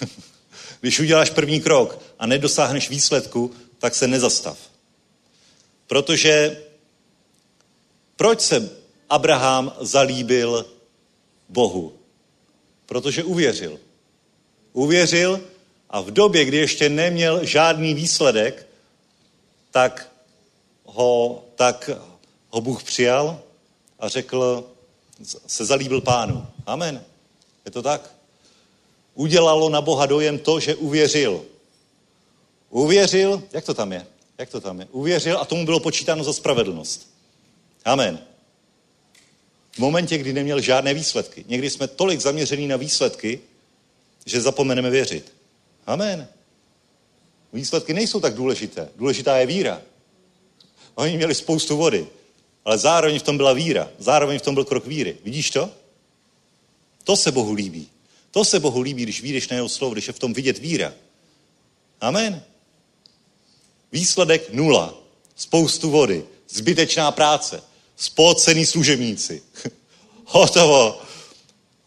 [LAUGHS] Když uděláš první krok a nedosáhneš výsledku, tak se nezastav. Protože proč se Abraham zalíbil Bohu? Protože uvěřil. Uvěřil a v době, kdy ještě neměl žádný výsledek, tak ho, tak ho Bůh přijal a řekl, se zalíbil pánu. Amen. Je to tak? Udělalo na Boha dojem to, že uvěřil. Uvěřil, jak to tam je? Jak to tam je? Uvěřil a tomu bylo počítáno za spravedlnost. Amen. V momentě, kdy neměl žádné výsledky. Někdy jsme tolik zaměření na výsledky, že zapomeneme věřit. Amen. Výsledky nejsou tak důležité. Důležitá je víra. Oni měli spoustu vody, ale zároveň v tom byla víra. Zároveň v tom byl krok víry. Vidíš to? To se Bohu líbí. To se Bohu líbí, když vídeš na jeho slovo, když je v tom vidět víra. Amen. Výsledek nula. Spoustu vody. Zbytečná práce. Spocený služebníci. [LAUGHS] Hotovo.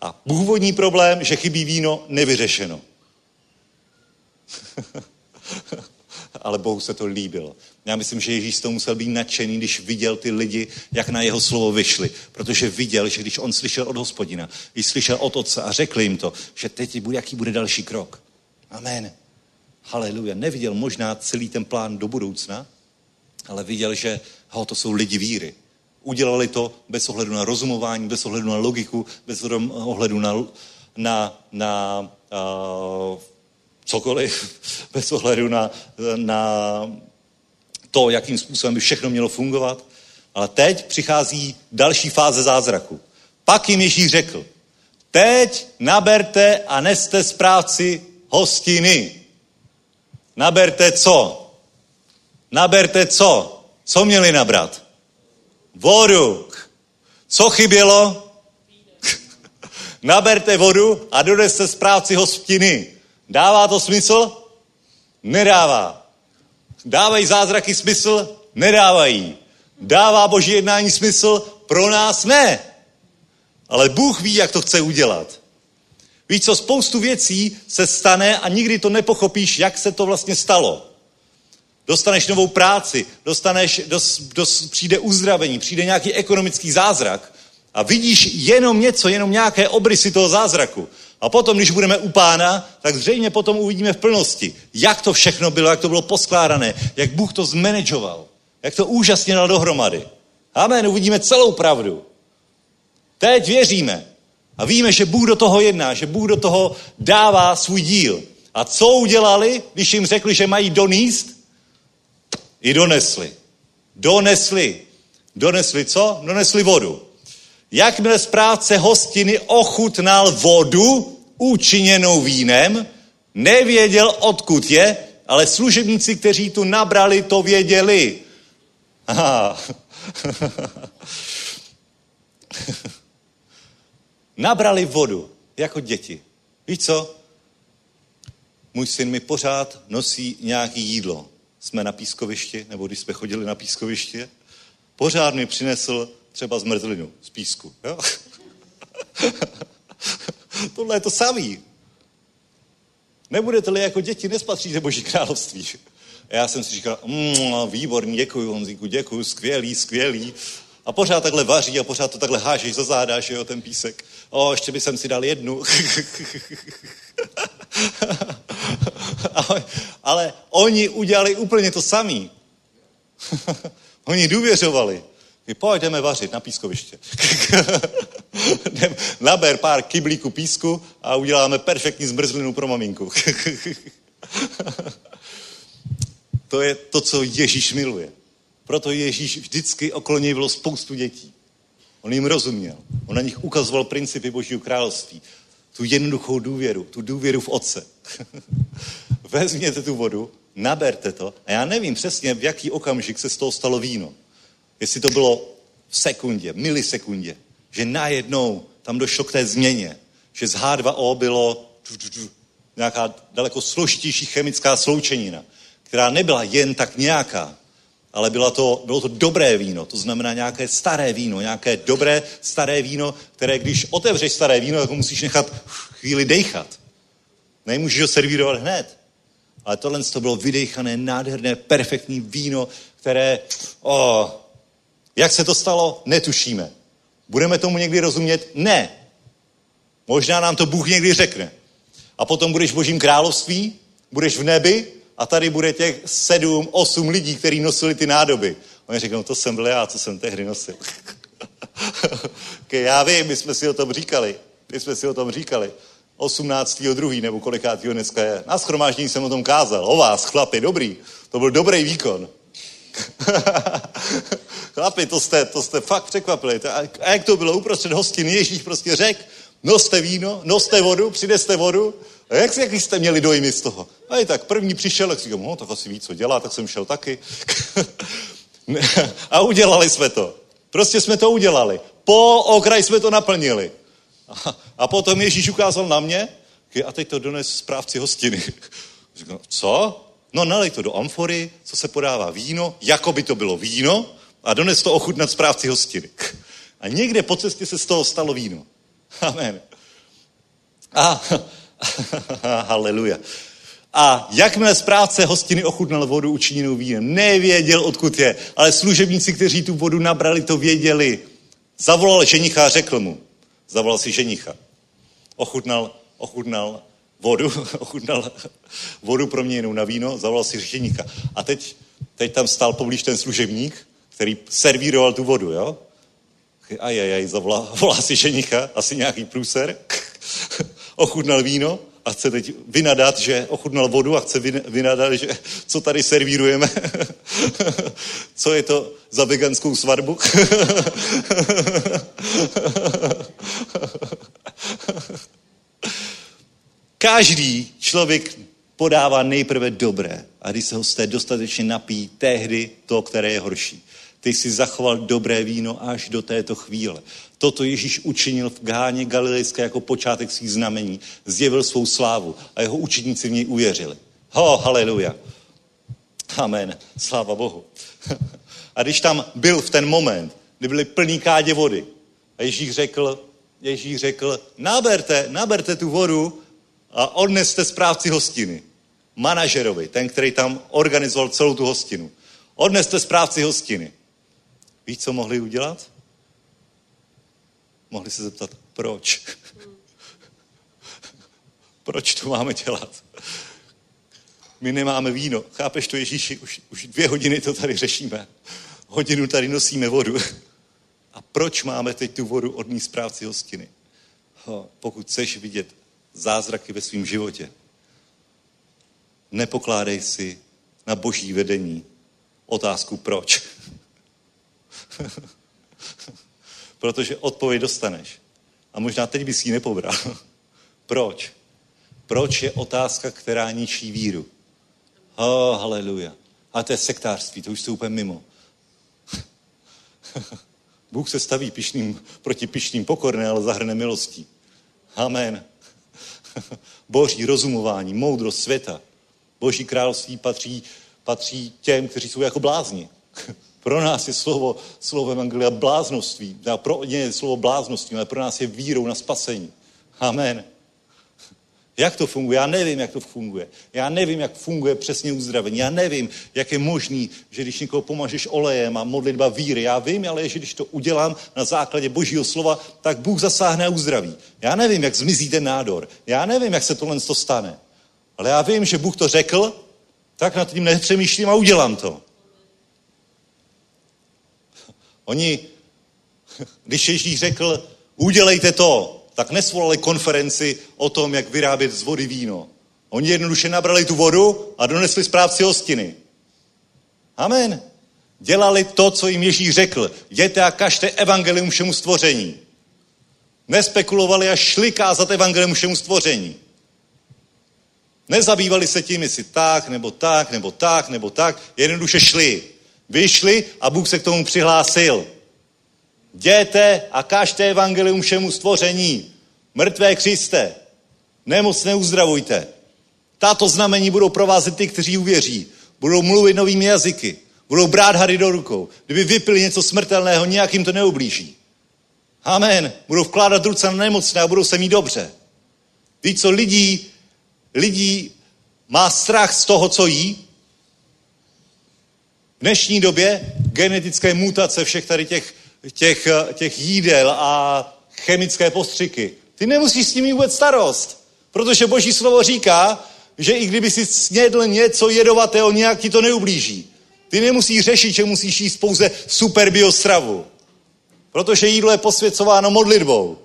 A původní problém, že chybí víno, nevyřešeno. [LAUGHS] Ale Bohu se to líbilo. Já myslím, že Ježíš to musel být nadšený, když viděl ty lidi, jak na jeho slovo vyšli. Protože viděl, že když on slyšel od hospodina, když slyšel od otce a řekl jim to, že teď bude, jaký bude další krok. Amen. Haleluja. Neviděl možná celý ten plán do budoucna, ale viděl, že ho, to jsou lidi víry. Udělali to bez ohledu na rozumování, bez ohledu na logiku, bez ohledu na, na, na uh, cokoliv, [LAUGHS] bez ohledu na, na to, jakým způsobem by všechno mělo fungovat. Ale teď přichází další fáze zázraku. Pak jim Ježíš řekl, teď naberte a neste správci hostiny. Naberte co? Naberte co? Co měli nabrat? Vodu. Co chybělo? [LAUGHS] Naberte vodu a doneste správci hostiny. Dává to smysl? Nedává. Dávají zázraky smysl? Nedávají. Dává boží jednání smysl? Pro nás ne. Ale Bůh ví, jak to chce udělat. Víš co, spoustu věcí se stane a nikdy to nepochopíš, jak se to vlastně stalo. Dostaneš novou práci, dostaneš, dos, dos, přijde uzdravení, přijde nějaký ekonomický zázrak a vidíš jenom něco, jenom nějaké obrysy toho zázraku. A potom, když budeme u pána, tak zřejmě potom uvidíme v plnosti, jak to všechno bylo, jak to bylo poskládané, jak Bůh to zmanagoval, jak to úžasně dal dohromady. Amen, uvidíme celou pravdu. Teď věříme a víme, že Bůh do toho jedná, že Bůh do toho dává svůj díl. A co udělali, když jim řekli, že mají doníst? I donesli. Donesli. Donesli co? Donesli vodu. Jakmile správce hostiny ochutnal vodu učiněnou vínem, nevěděl, odkud je, ale služebníci, kteří tu nabrali, to věděli. [LAUGHS] Nabrali vodu, jako děti. Víš co? Můj syn mi pořád nosí nějaký jídlo. Jsme na pískovišti, nebo když jsme chodili na pískoviště, pořád mi přinesl třeba zmrzlinu z písku. Jo? [LAUGHS] Tohle je to samý. Nebudete-li jako děti, nespatříte Boží království. A já jsem si říkal, mmm, výborný, děkuji Honzíku, děkuji, skvělý, skvělý. A pořád takhle vaří a pořád to takhle hážeš za záda, že jo, ten písek. O, ještě by jsem si dal jednu. [LAUGHS] ale, ale oni udělali úplně to samý. [LAUGHS] oni důvěřovali. My pojďme vařit na pískoviště. [LAUGHS] Naber pár kyblíků písku a uděláme perfektní zmrzlinu pro maminku. [LAUGHS] to je to, co Ježíš miluje. Proto Ježíš vždycky okolo něj bylo spoustu dětí. On jim rozuměl. On na nich ukazoval principy Božího království. Tu jednoduchou důvěru, tu důvěru v Otce. [LAUGHS] vezměte tu vodu, naberte to a já nevím přesně, v jaký okamžik se z toho stalo víno. Jestli to bylo v sekundě, milisekundě, že najednou tam došlo k té změně, že z H2O bylo nějaká daleko složitější chemická sloučenina, která nebyla jen tak nějaká, ale byla to, bylo to dobré víno, to znamená nějaké staré víno, nějaké dobré staré víno, které když otevřeš staré víno, tak ho musíš nechat chvíli dejchat. Nemůžeš ho servírovat hned. Ale tohle to bylo vydejchané, nádherné, perfektní víno, které, oh, jak se to stalo, netušíme. Budeme tomu někdy rozumět? Ne. Možná nám to Bůh někdy řekne. A potom budeš v božím království, budeš v nebi a tady bude těch sedm, osm lidí, kteří nosili ty nádoby. Oni řeknou, no to jsem byl já, co jsem tehdy nosil. [LAUGHS] okay, já vím, my jsme si o tom říkali. My jsme si o tom říkali. 18. druhý nebo kolikátýho dneska je. Na schromáždění jsem o tom kázal. O vás, chlapi, dobrý. To byl dobrý výkon. [LAUGHS] chlapi, to jste, to jste fakt překvapili. A jak to bylo uprostřed hostin, Ježíš prostě řekl, noste víno, noste vodu, přineste vodu. A jak, jaký jste měli dojmy z toho? A i tak první přišel, tak říkám, no, tak asi ví, co dělá, tak jsem šel taky. [LAUGHS] a udělali jsme to. Prostě jsme to udělali. Po okraj jsme to naplnili. A, a potom Ježíš ukázal na mě, a teď to dones správci hostiny. [LAUGHS] Říkám, co? No nalej to do amfory, co se podává víno, jako by to bylo víno, a dones to ochutnat správci hostiny. A někde po cestě se z toho stalo víno. Amen. A, [LAUGHS] haleluja. A jakmile správce hostiny ochutnal vodu učiněnou vínem, nevěděl, odkud je, ale služebníci, kteří tu vodu nabrali, to věděli. Zavolal ženicha a řekl mu, zavolal si ženicha, ochutnal, ochutnal vodu, [LAUGHS] ochutnal vodu proměněnou na víno, zavolal si ženicha. A teď, teď tam stál poblíž ten služebník, který servíroval tu vodu, jo? Ajajaj, zavolá, [LAUGHS] volá si ženicha, asi nějaký průser, [LAUGHS] ochutnal víno a chce teď vynadat, že ochutnal vodu a chce vynadat, že co tady servírujeme, co je to za veganskou svatbu. Každý člověk podává nejprve dobré a když se ho z té dostatečně napí, tehdy to, které je horší. Ty jsi zachoval dobré víno až do této chvíle. Toto Ježíš učinil v Gáně Galilejské jako počátek svých znamení. Zjevil svou slávu a jeho učeníci v něj uvěřili. Ho, haleluja. Amen. Sláva Bohu. [LAUGHS] A když tam byl v ten moment, kdy byly plný kádě vody, a Ježíš řekl, Ježíš řekl, naberte, naberte tu vodu a odneste správci hostiny. Manažerovi, ten, který tam organizoval celou tu hostinu. Odneste správci hostiny. Víš, co mohli udělat? Mohli se zeptat, proč? [LAUGHS] proč to máme dělat? My nemáme víno. Chápeš to, Ježíši? Už, už dvě hodiny to tady řešíme. Hodinu tady nosíme vodu. [LAUGHS] A proč máme teď tu vodu od ní správci hostiny? Ho, pokud chceš vidět zázraky ve svém životě, nepokládej si na boží vedení otázku proč. [LAUGHS] Protože odpověď dostaneš. A možná teď bys ji nepobral. [LAUGHS] Proč? Proč je otázka, která ničí víru? Oh, haleluja. A to je sektářství, to už jste úplně mimo. [LAUGHS] Bůh se staví pišným, proti pišným pokorné, ale zahrne milostí. Amen. [LAUGHS] Boží rozumování, moudrost světa. Boží království patří, patří těm, kteří jsou jako blázni. [LAUGHS] Pro nás je slovo, slovo Evangelia bláznoství. Pro ně je slovo bláznoství, ale pro nás je vírou na spasení. Amen. Jak to funguje? Já nevím, jak to funguje. Já nevím, jak funguje přesně uzdravení. Já nevím, jak je možný, že když někoho pomažeš olejem a modlitba víry. Já vím, ale že když to udělám na základě božího slova, tak Bůh zasáhne a uzdraví. Já nevím, jak zmizí ten nádor. Já nevím, jak se tohle to stane. Ale já vím, že Bůh to řekl, tak nad tím nepřemýšlím a udělám to. Oni, [LAUGHS] když Ježíš řekl, udělejte to, tak nesvolali konferenci o tom, jak vyrábět z vody víno. Oni jednoduše nabrali tu vodu a donesli správci hostiny. Amen. Dělali to, co jim Ježíš řekl. Jděte a kažte evangelium všemu stvoření. Nespekulovali a šli kázat evangelium všemu stvoření. Nezabývali se tím, jestli tak, nebo tak, nebo tak, nebo tak. Jednoduše šli. Vyšli a Bůh se k tomu přihlásil. Jděte a kažte evangelium všemu stvoření. Mrtvé křiste. Nemocné uzdravujte. Tato znamení budou provázet ty, kteří uvěří. Budou mluvit novými jazyky. Budou brát hady do rukou. Kdyby vypili něco smrtelného, nějak jim to neublíží. Amen. Budou vkládat ruce na nemocné a budou se mít dobře. Víš, co lidí, lidí má strach z toho, co jí? V dnešní době genetické mutace všech tady těch, těch, těch jídel a chemické postřiky. Ty nemusíš s tím vůbec starost, protože Boží slovo říká, že i kdyby si snědl něco jedovatého, nějak ti to neublíží. Ty nemusíš řešit, že musíš jíst pouze super biostravu. Protože jídlo je posvěcováno modlitbou.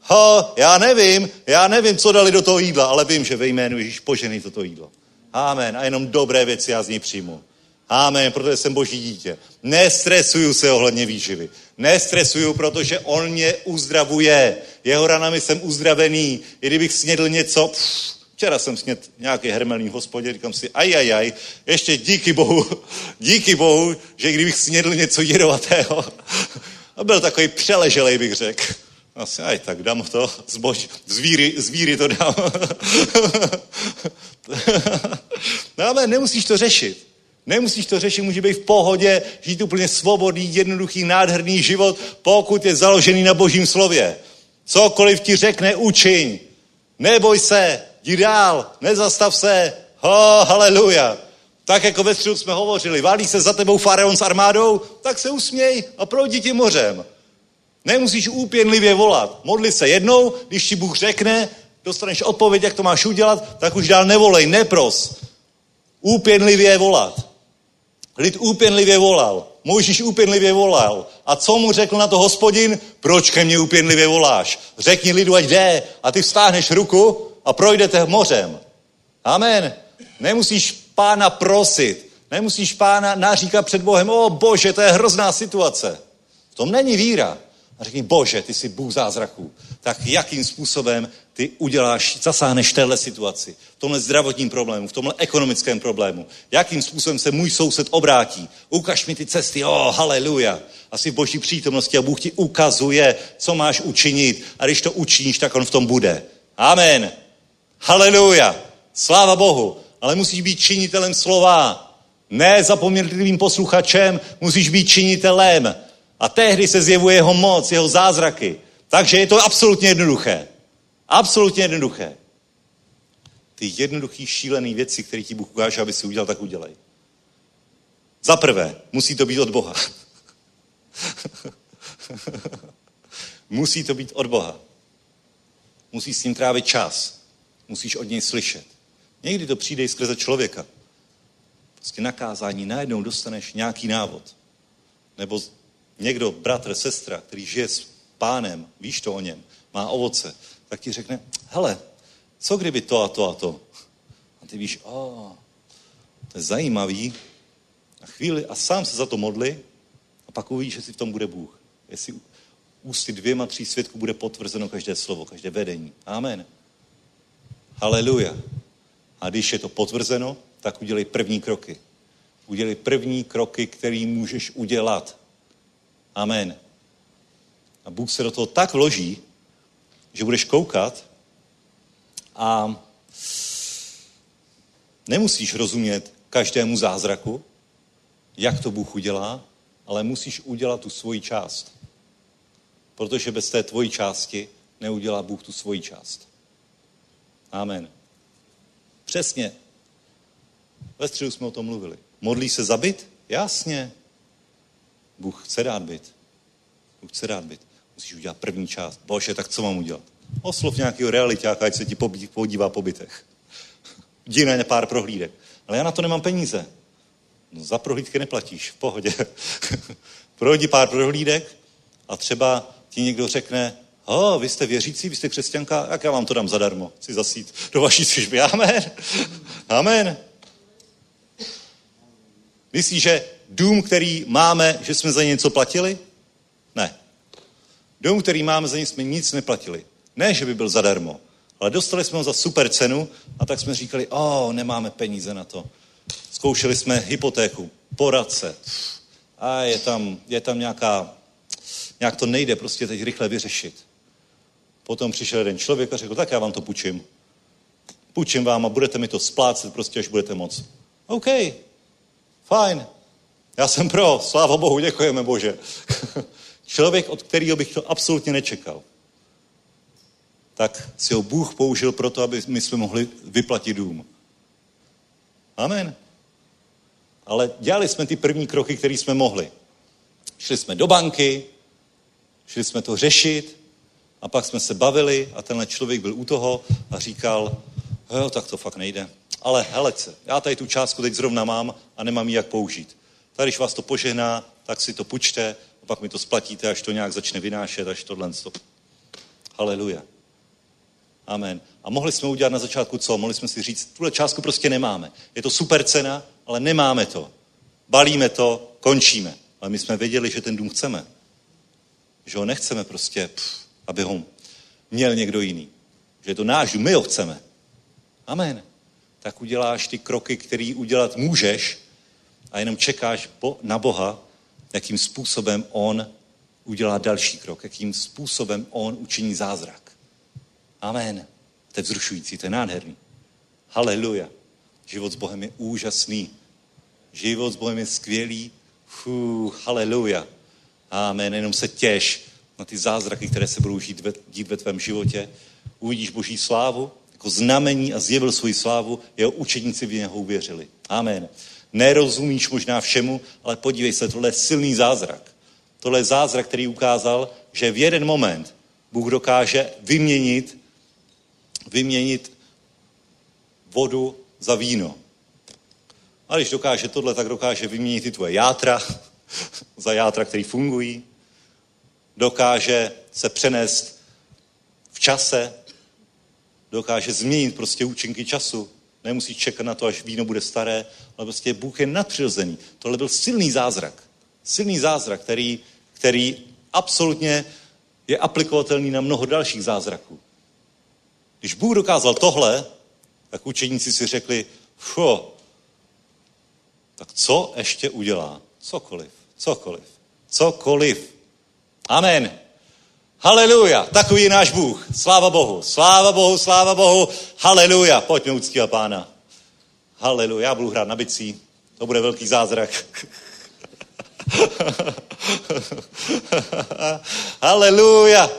Ha, já nevím, já nevím, co dali do toho jídla, ale vím, že ve jménu Ježíš požený toto jídlo. Amen. A jenom dobré věci já z ní přijmu. Amen, protože jsem boží dítě. Nestresuju se ohledně výživy. Nestresuju, protože on mě uzdravuje. Jeho ranami jsem uzdravený. I kdybych snědl něco, pff, včera jsem snědl nějaký hermelný hospodě, říkám si, aj, aj, aj, ještě díky bohu, [LAUGHS] díky bohu, že kdybych snědl něco jedovatého, [LAUGHS] a byl takový přeleželej, bych řekl. Asi, aj tak dám to, zbož, zvíry, zvíry to dám. [LAUGHS] no ale nemusíš to řešit. Nemusíš to řešit, může být v pohodě, žít úplně svobodný, jednoduchý, nádherný život, pokud je založený na božím slově. Cokoliv ti řekne, učiň. Neboj se, jdi dál, nezastav se. Ho, haleluja. Tak jako ve středu jsme hovořili, válí se za tebou faraon s armádou, tak se usměj a proudí ti mořem. Nemusíš úpěnlivě volat. Modli se jednou, když ti Bůh řekne, dostaneš odpověď, jak to máš udělat, tak už dál nevolej, nepros. Úpěnlivě volat. Lid úpěnlivě volal. Mojžíš úpěnlivě volal. A co mu řekl na to hospodin? Proč ke mně úpěnlivě voláš? Řekni lidu, ať jde. A ty vstáhneš ruku a projdete mořem. Amen. Nemusíš pána prosit. Nemusíš pána naříkat před Bohem, o bože, to je hrozná situace. V tom není víra. A řekni, bože, ty jsi Bůh zázraků. Tak jakým způsobem ty uděláš, zasáhneš téhle situaci, v tomhle zdravotním problému, v tomhle ekonomickém problému. Jakým způsobem se můj soused obrátí. Ukaž mi ty cesty, oh, haleluja. Asi v boží přítomnosti a Bůh ti ukazuje, co máš učinit. A když to učiníš, tak on v tom bude. Amen. Haleluja. Sláva Bohu. Ale musíš být činitelem slova. Ne zapomnětlivým posluchačem, musíš být činitelem. A tehdy se zjevuje jeho moc, jeho zázraky. Takže je to absolutně jednoduché. Absolutně jednoduché. Ty jednoduché, šílené věci, které ti Bůh ukáže, aby si udělal, tak udělej. Za prvé, musí to být od Boha. [LAUGHS] musí to být od Boha. Musíš s ním trávit čas. Musíš od něj slyšet. Někdy to přijde i skrze člověka. Prostě nakázání najednou dostaneš nějaký návod. Nebo někdo, bratr, sestra, který žije s pánem, víš to o něm, má ovoce, tak ti řekne, hele, co kdyby to a to a to? A ty víš, o, to je zajímavý. A chvíli a sám se za to modli a pak uvidíš, si v tom bude Bůh. Jestli ústy dvěma, tří svědků bude potvrzeno každé slovo, každé vedení. Amen. Haleluja. A když je to potvrzeno, tak udělej první kroky. Udělej první kroky, který můžeš udělat. Amen. A Bůh se do toho tak vloží, že budeš koukat a nemusíš rozumět každému zázraku, jak to Bůh udělá, ale musíš udělat tu svoji část. Protože bez té tvojí části neudělá Bůh tu svoji část. Amen. Přesně. Ve středu jsme o tom mluvili. Modlí se za byt? Jasně. Bůh chce dát byt. Bůh chce dát byt. Musíš udělat první část. Bože, tak co mám udělat? Oslov nějakého realitáka, ať se ti podívá po bytech. [LAUGHS] Jdi na pár prohlídek. Ale já na to nemám peníze. No, za prohlídky neplatíš, v pohodě. [LAUGHS] Projdi pár prohlídek a třeba ti někdo řekne, o, vy jste věřící, vy jste křesťanka, jak já vám to dám zadarmo, chci zasít do vaší služby. Amen. [LAUGHS] Amen. Myslíš, že dům, který máme, že jsme za něco platili? Ne. Dům, který máme, za nic jsme nic neplatili. Ne, že by byl zadarmo, Ale dostali jsme ho za super cenu a tak jsme říkali, o, nemáme peníze na to. Zkoušeli jsme hypotéku, poradce. A je tam, je tam nějaká, nějak to nejde prostě teď rychle vyřešit. Potom přišel jeden člověk a řekl, tak já vám to půjčím. Půjčím vám a budete mi to splácet prostě, až budete moc. OK, fajn. Já jsem pro, sláva Bohu, děkujeme Bože. [LAUGHS] Člověk, od kterého bych to absolutně nečekal. Tak si ho Bůh použil proto, aby my jsme mohli vyplatit dům. Amen. Ale dělali jsme ty první kroky, které jsme mohli. Šli jsme do banky, šli jsme to řešit a pak jsme se bavili a tenhle člověk byl u toho a říkal, jo, tak to fakt nejde. Ale helece, já tady tu částku teď zrovna mám a nemám ji jak použít. Tady, když vás to požehná, tak si to půjčte a pak mi to splatíte, až to nějak začne vynášet, až tohle. Stop. Haleluja. Amen. A mohli jsme udělat na začátku co? Mohli jsme si říct, tuhle částku prostě nemáme. Je to super cena, ale nemáme to. Balíme to, končíme. Ale my jsme věděli, že ten dům chceme. Že ho nechceme prostě, pff, aby ho měl někdo jiný. Že je to náš dům, my ho chceme. Amen. Tak uděláš ty kroky, které udělat můžeš a jenom čekáš na Boha, jakým způsobem On udělá další krok, jakým způsobem On učiní zázrak. Amen. To je vzrušující, to je nádherný. Haleluja. Život s Bohem je úžasný. Život s Bohem je skvělý. Fuh, haleluja. Amen. Jenom se těš na ty zázraky, které se budou žít ve, dít ve tvém životě. Uvidíš Boží slávu jako znamení a zjevil svoji slávu. Jeho učeníci v něho uvěřili. Amen. Nerozumíš možná všemu, ale podívej se, tohle je silný zázrak. Tohle je zázrak, který ukázal, že v jeden moment Bůh dokáže vyměnit, vyměnit vodu za víno. A když dokáže tohle, tak dokáže vyměnit i tvoje játra [LAUGHS] za játra, které fungují. Dokáže se přenést v čase, dokáže změnit prostě účinky času. Nemusí čekat na to, až víno bude staré, ale prostě Bůh je nadpřirozený. Tohle byl silný zázrak. Silný zázrak, který, který absolutně je aplikovatelný na mnoho dalších zázraků. Když Bůh dokázal tohle, tak učeníci si řekli, fo, tak co ještě udělá? Cokoliv, cokoliv, cokoliv. Amen. Haleluja, takový je náš Bůh. Sláva Bohu, sláva Bohu, sláva Bohu. Haleluja, pojďme uctívat pána. Haleluja, já budu hrát na bicí. To bude velký zázrak. [LAUGHS] Haleluja.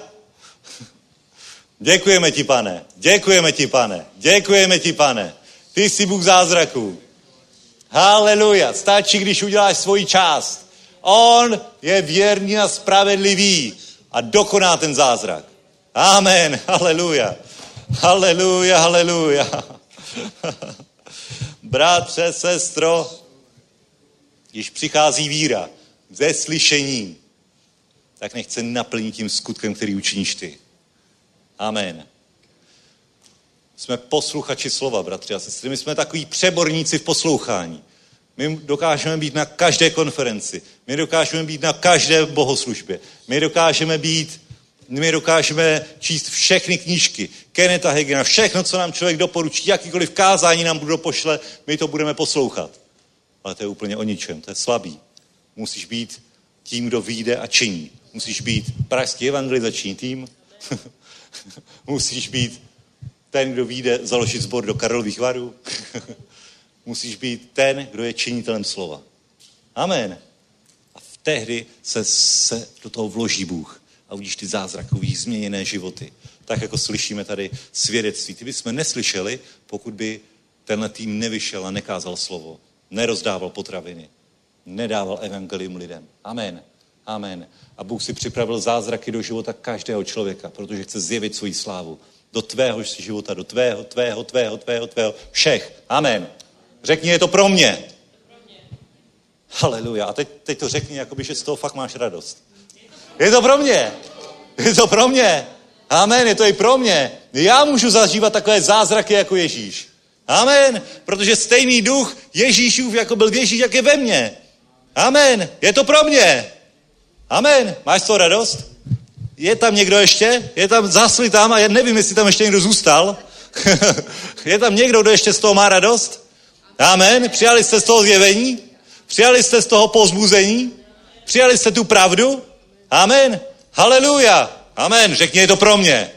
Děkujeme ti, pane. Děkujeme ti, pane. Děkujeme ti, pane. Ty jsi Bůh zázraků. Haleluja. Stačí, když uděláš svoji část. On je věrný a spravedlivý a dokoná ten zázrak. Amen. Haleluja. Haleluja, haleluja. [LAUGHS] Bratře, sestro, když přichází víra ze slyšení, tak nechce naplnit tím skutkem, který učiníš ty. Amen. Jsme posluchači slova, bratři a sestry. My jsme takový přeborníci v poslouchání. My dokážeme být na každé konferenci. My dokážeme být na každé bohoslužbě. My dokážeme být, my dokážeme číst všechny knížky. Keneta Hegena, všechno, co nám člověk doporučí, jakýkoliv kázání nám bude pošle, my to budeme poslouchat. Ale to je úplně o ničem, to je slabý. Musíš být tím, kdo vyjde a činí. Musíš být pražský evangelizační tým. [LAUGHS] Musíš být ten, kdo vyjde založit sbor do Karlových varů. [LAUGHS] Musíš být ten, kdo je činitelem slova. Amen. A v tehdy se, se do toho vloží Bůh a uvidíš ty zázrakový změněné životy. Tak jako slyšíme tady svědectví. Ty bychom neslyšeli, pokud by tenhle tým nevyšel a nekázal slovo. Nerozdával potraviny. Nedával evangelium lidem. Amen. Amen. A Bůh si připravil zázraky do života každého člověka, protože chce zjevit svoji slávu. Do tvého života, do tvého, tvého, tvého, tvého, tvého, všech. Amen. Řekni, je to pro mě. Haleluja. A teď, teď to řekni, jakoby, že z toho fakt máš radost. Je to pro mě. Je to pro mě. Amen, je to i pro mě. Já můžu zažívat takové zázraky jako Ježíš. Amen. Protože stejný duch Ježíšův, jako byl Ježíš, jak je ve mně. Amen. Je to pro mě. Amen. Máš to radost? Je tam někdo ještě? Je tam, zásli tam a já nevím, jestli tam ještě někdo zůstal. [LAUGHS] je tam někdo, kdo ještě z toho má radost? Amen. Přijali jste z toho zjevení? Přijali jste z toho pozbuzení? Přijali jste tu pravdu? Amen. Haleluja. Amen. Řekni, je to pro mě.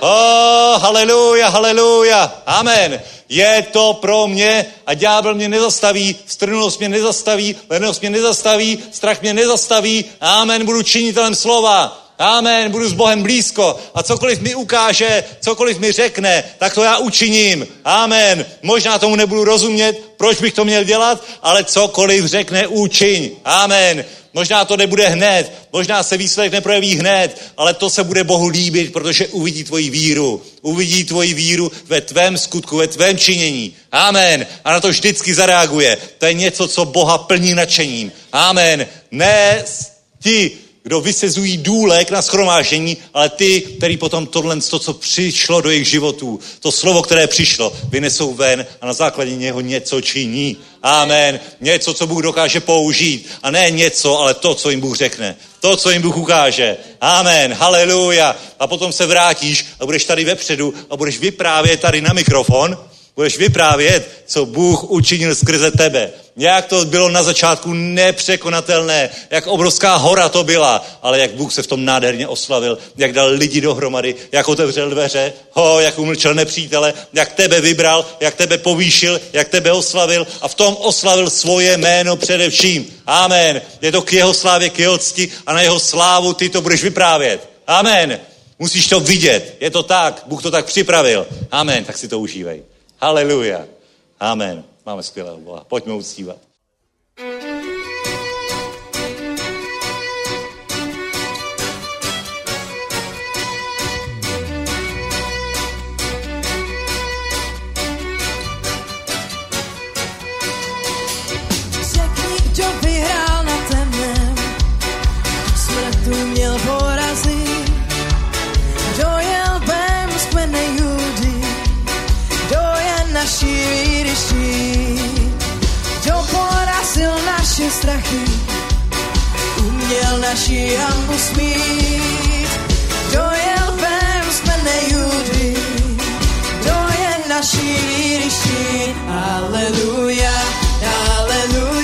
Oh, haleluja, haleluja. Amen. Je to pro mě a ďábel mě nezastaví, strnulost mě nezastaví, lenost mě nezastaví, strach mě nezastaví. Amen. Budu činitelem slova. Amen, budu s Bohem blízko a cokoliv mi ukáže, cokoliv mi řekne, tak to já učiním. Amen. Možná tomu nebudu rozumět, proč bych to měl dělat, ale cokoliv řekne, učiň. Amen. Možná to nebude hned, možná se výsledek neprojeví hned, ale to se bude Bohu líbit, protože uvidí tvoji víru. Uvidí tvoji víru ve tvém skutku, ve tvém činění. Amen. A na to vždycky zareaguje. To je něco, co Boha plní nadšením. Amen. Ne ti, kdo vysezují důlek na schromáždění, ale ty, který potom tohle, to, co přišlo do jejich životů, to slovo, které přišlo, vynesou ven a na základě něho něco činí. Amen. Něco, co Bůh dokáže použít. A ne něco, ale to, co jim Bůh řekne. To, co jim Bůh ukáže. Amen. Haleluja. A potom se vrátíš a budeš tady vepředu a budeš vyprávět tady na mikrofon. Budeš vyprávět, co Bůh učinil skrze tebe. Jak to bylo na začátku nepřekonatelné, jak obrovská hora to byla, ale jak Bůh se v tom nádherně oslavil, jak dal lidi dohromady, jak otevřel dveře, ho, jak umlčel nepřítele, jak tebe vybral, jak tebe povýšil, jak tebe oslavil a v tom oslavil svoje jméno především. Amen. Je to k jeho slávě, k jeho cti a na jeho slávu ty to budeš vyprávět. Amen. Musíš to vidět. Je to tak. Bůh to tak připravil. Amen. Tak si to užívej. Haleluja. Amen. Máme skvělého Boha. Pojďme uctívat. Strachy, uměl naši hambu smít. Kdo je lvem z kmene Judy, kdo je naší. Aleluja, aleluja, aleluja,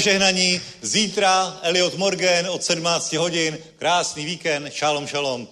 požehnaní. Zítra Elliot Morgan od 17 hodin. Krásný víkend. Šalom, šalom.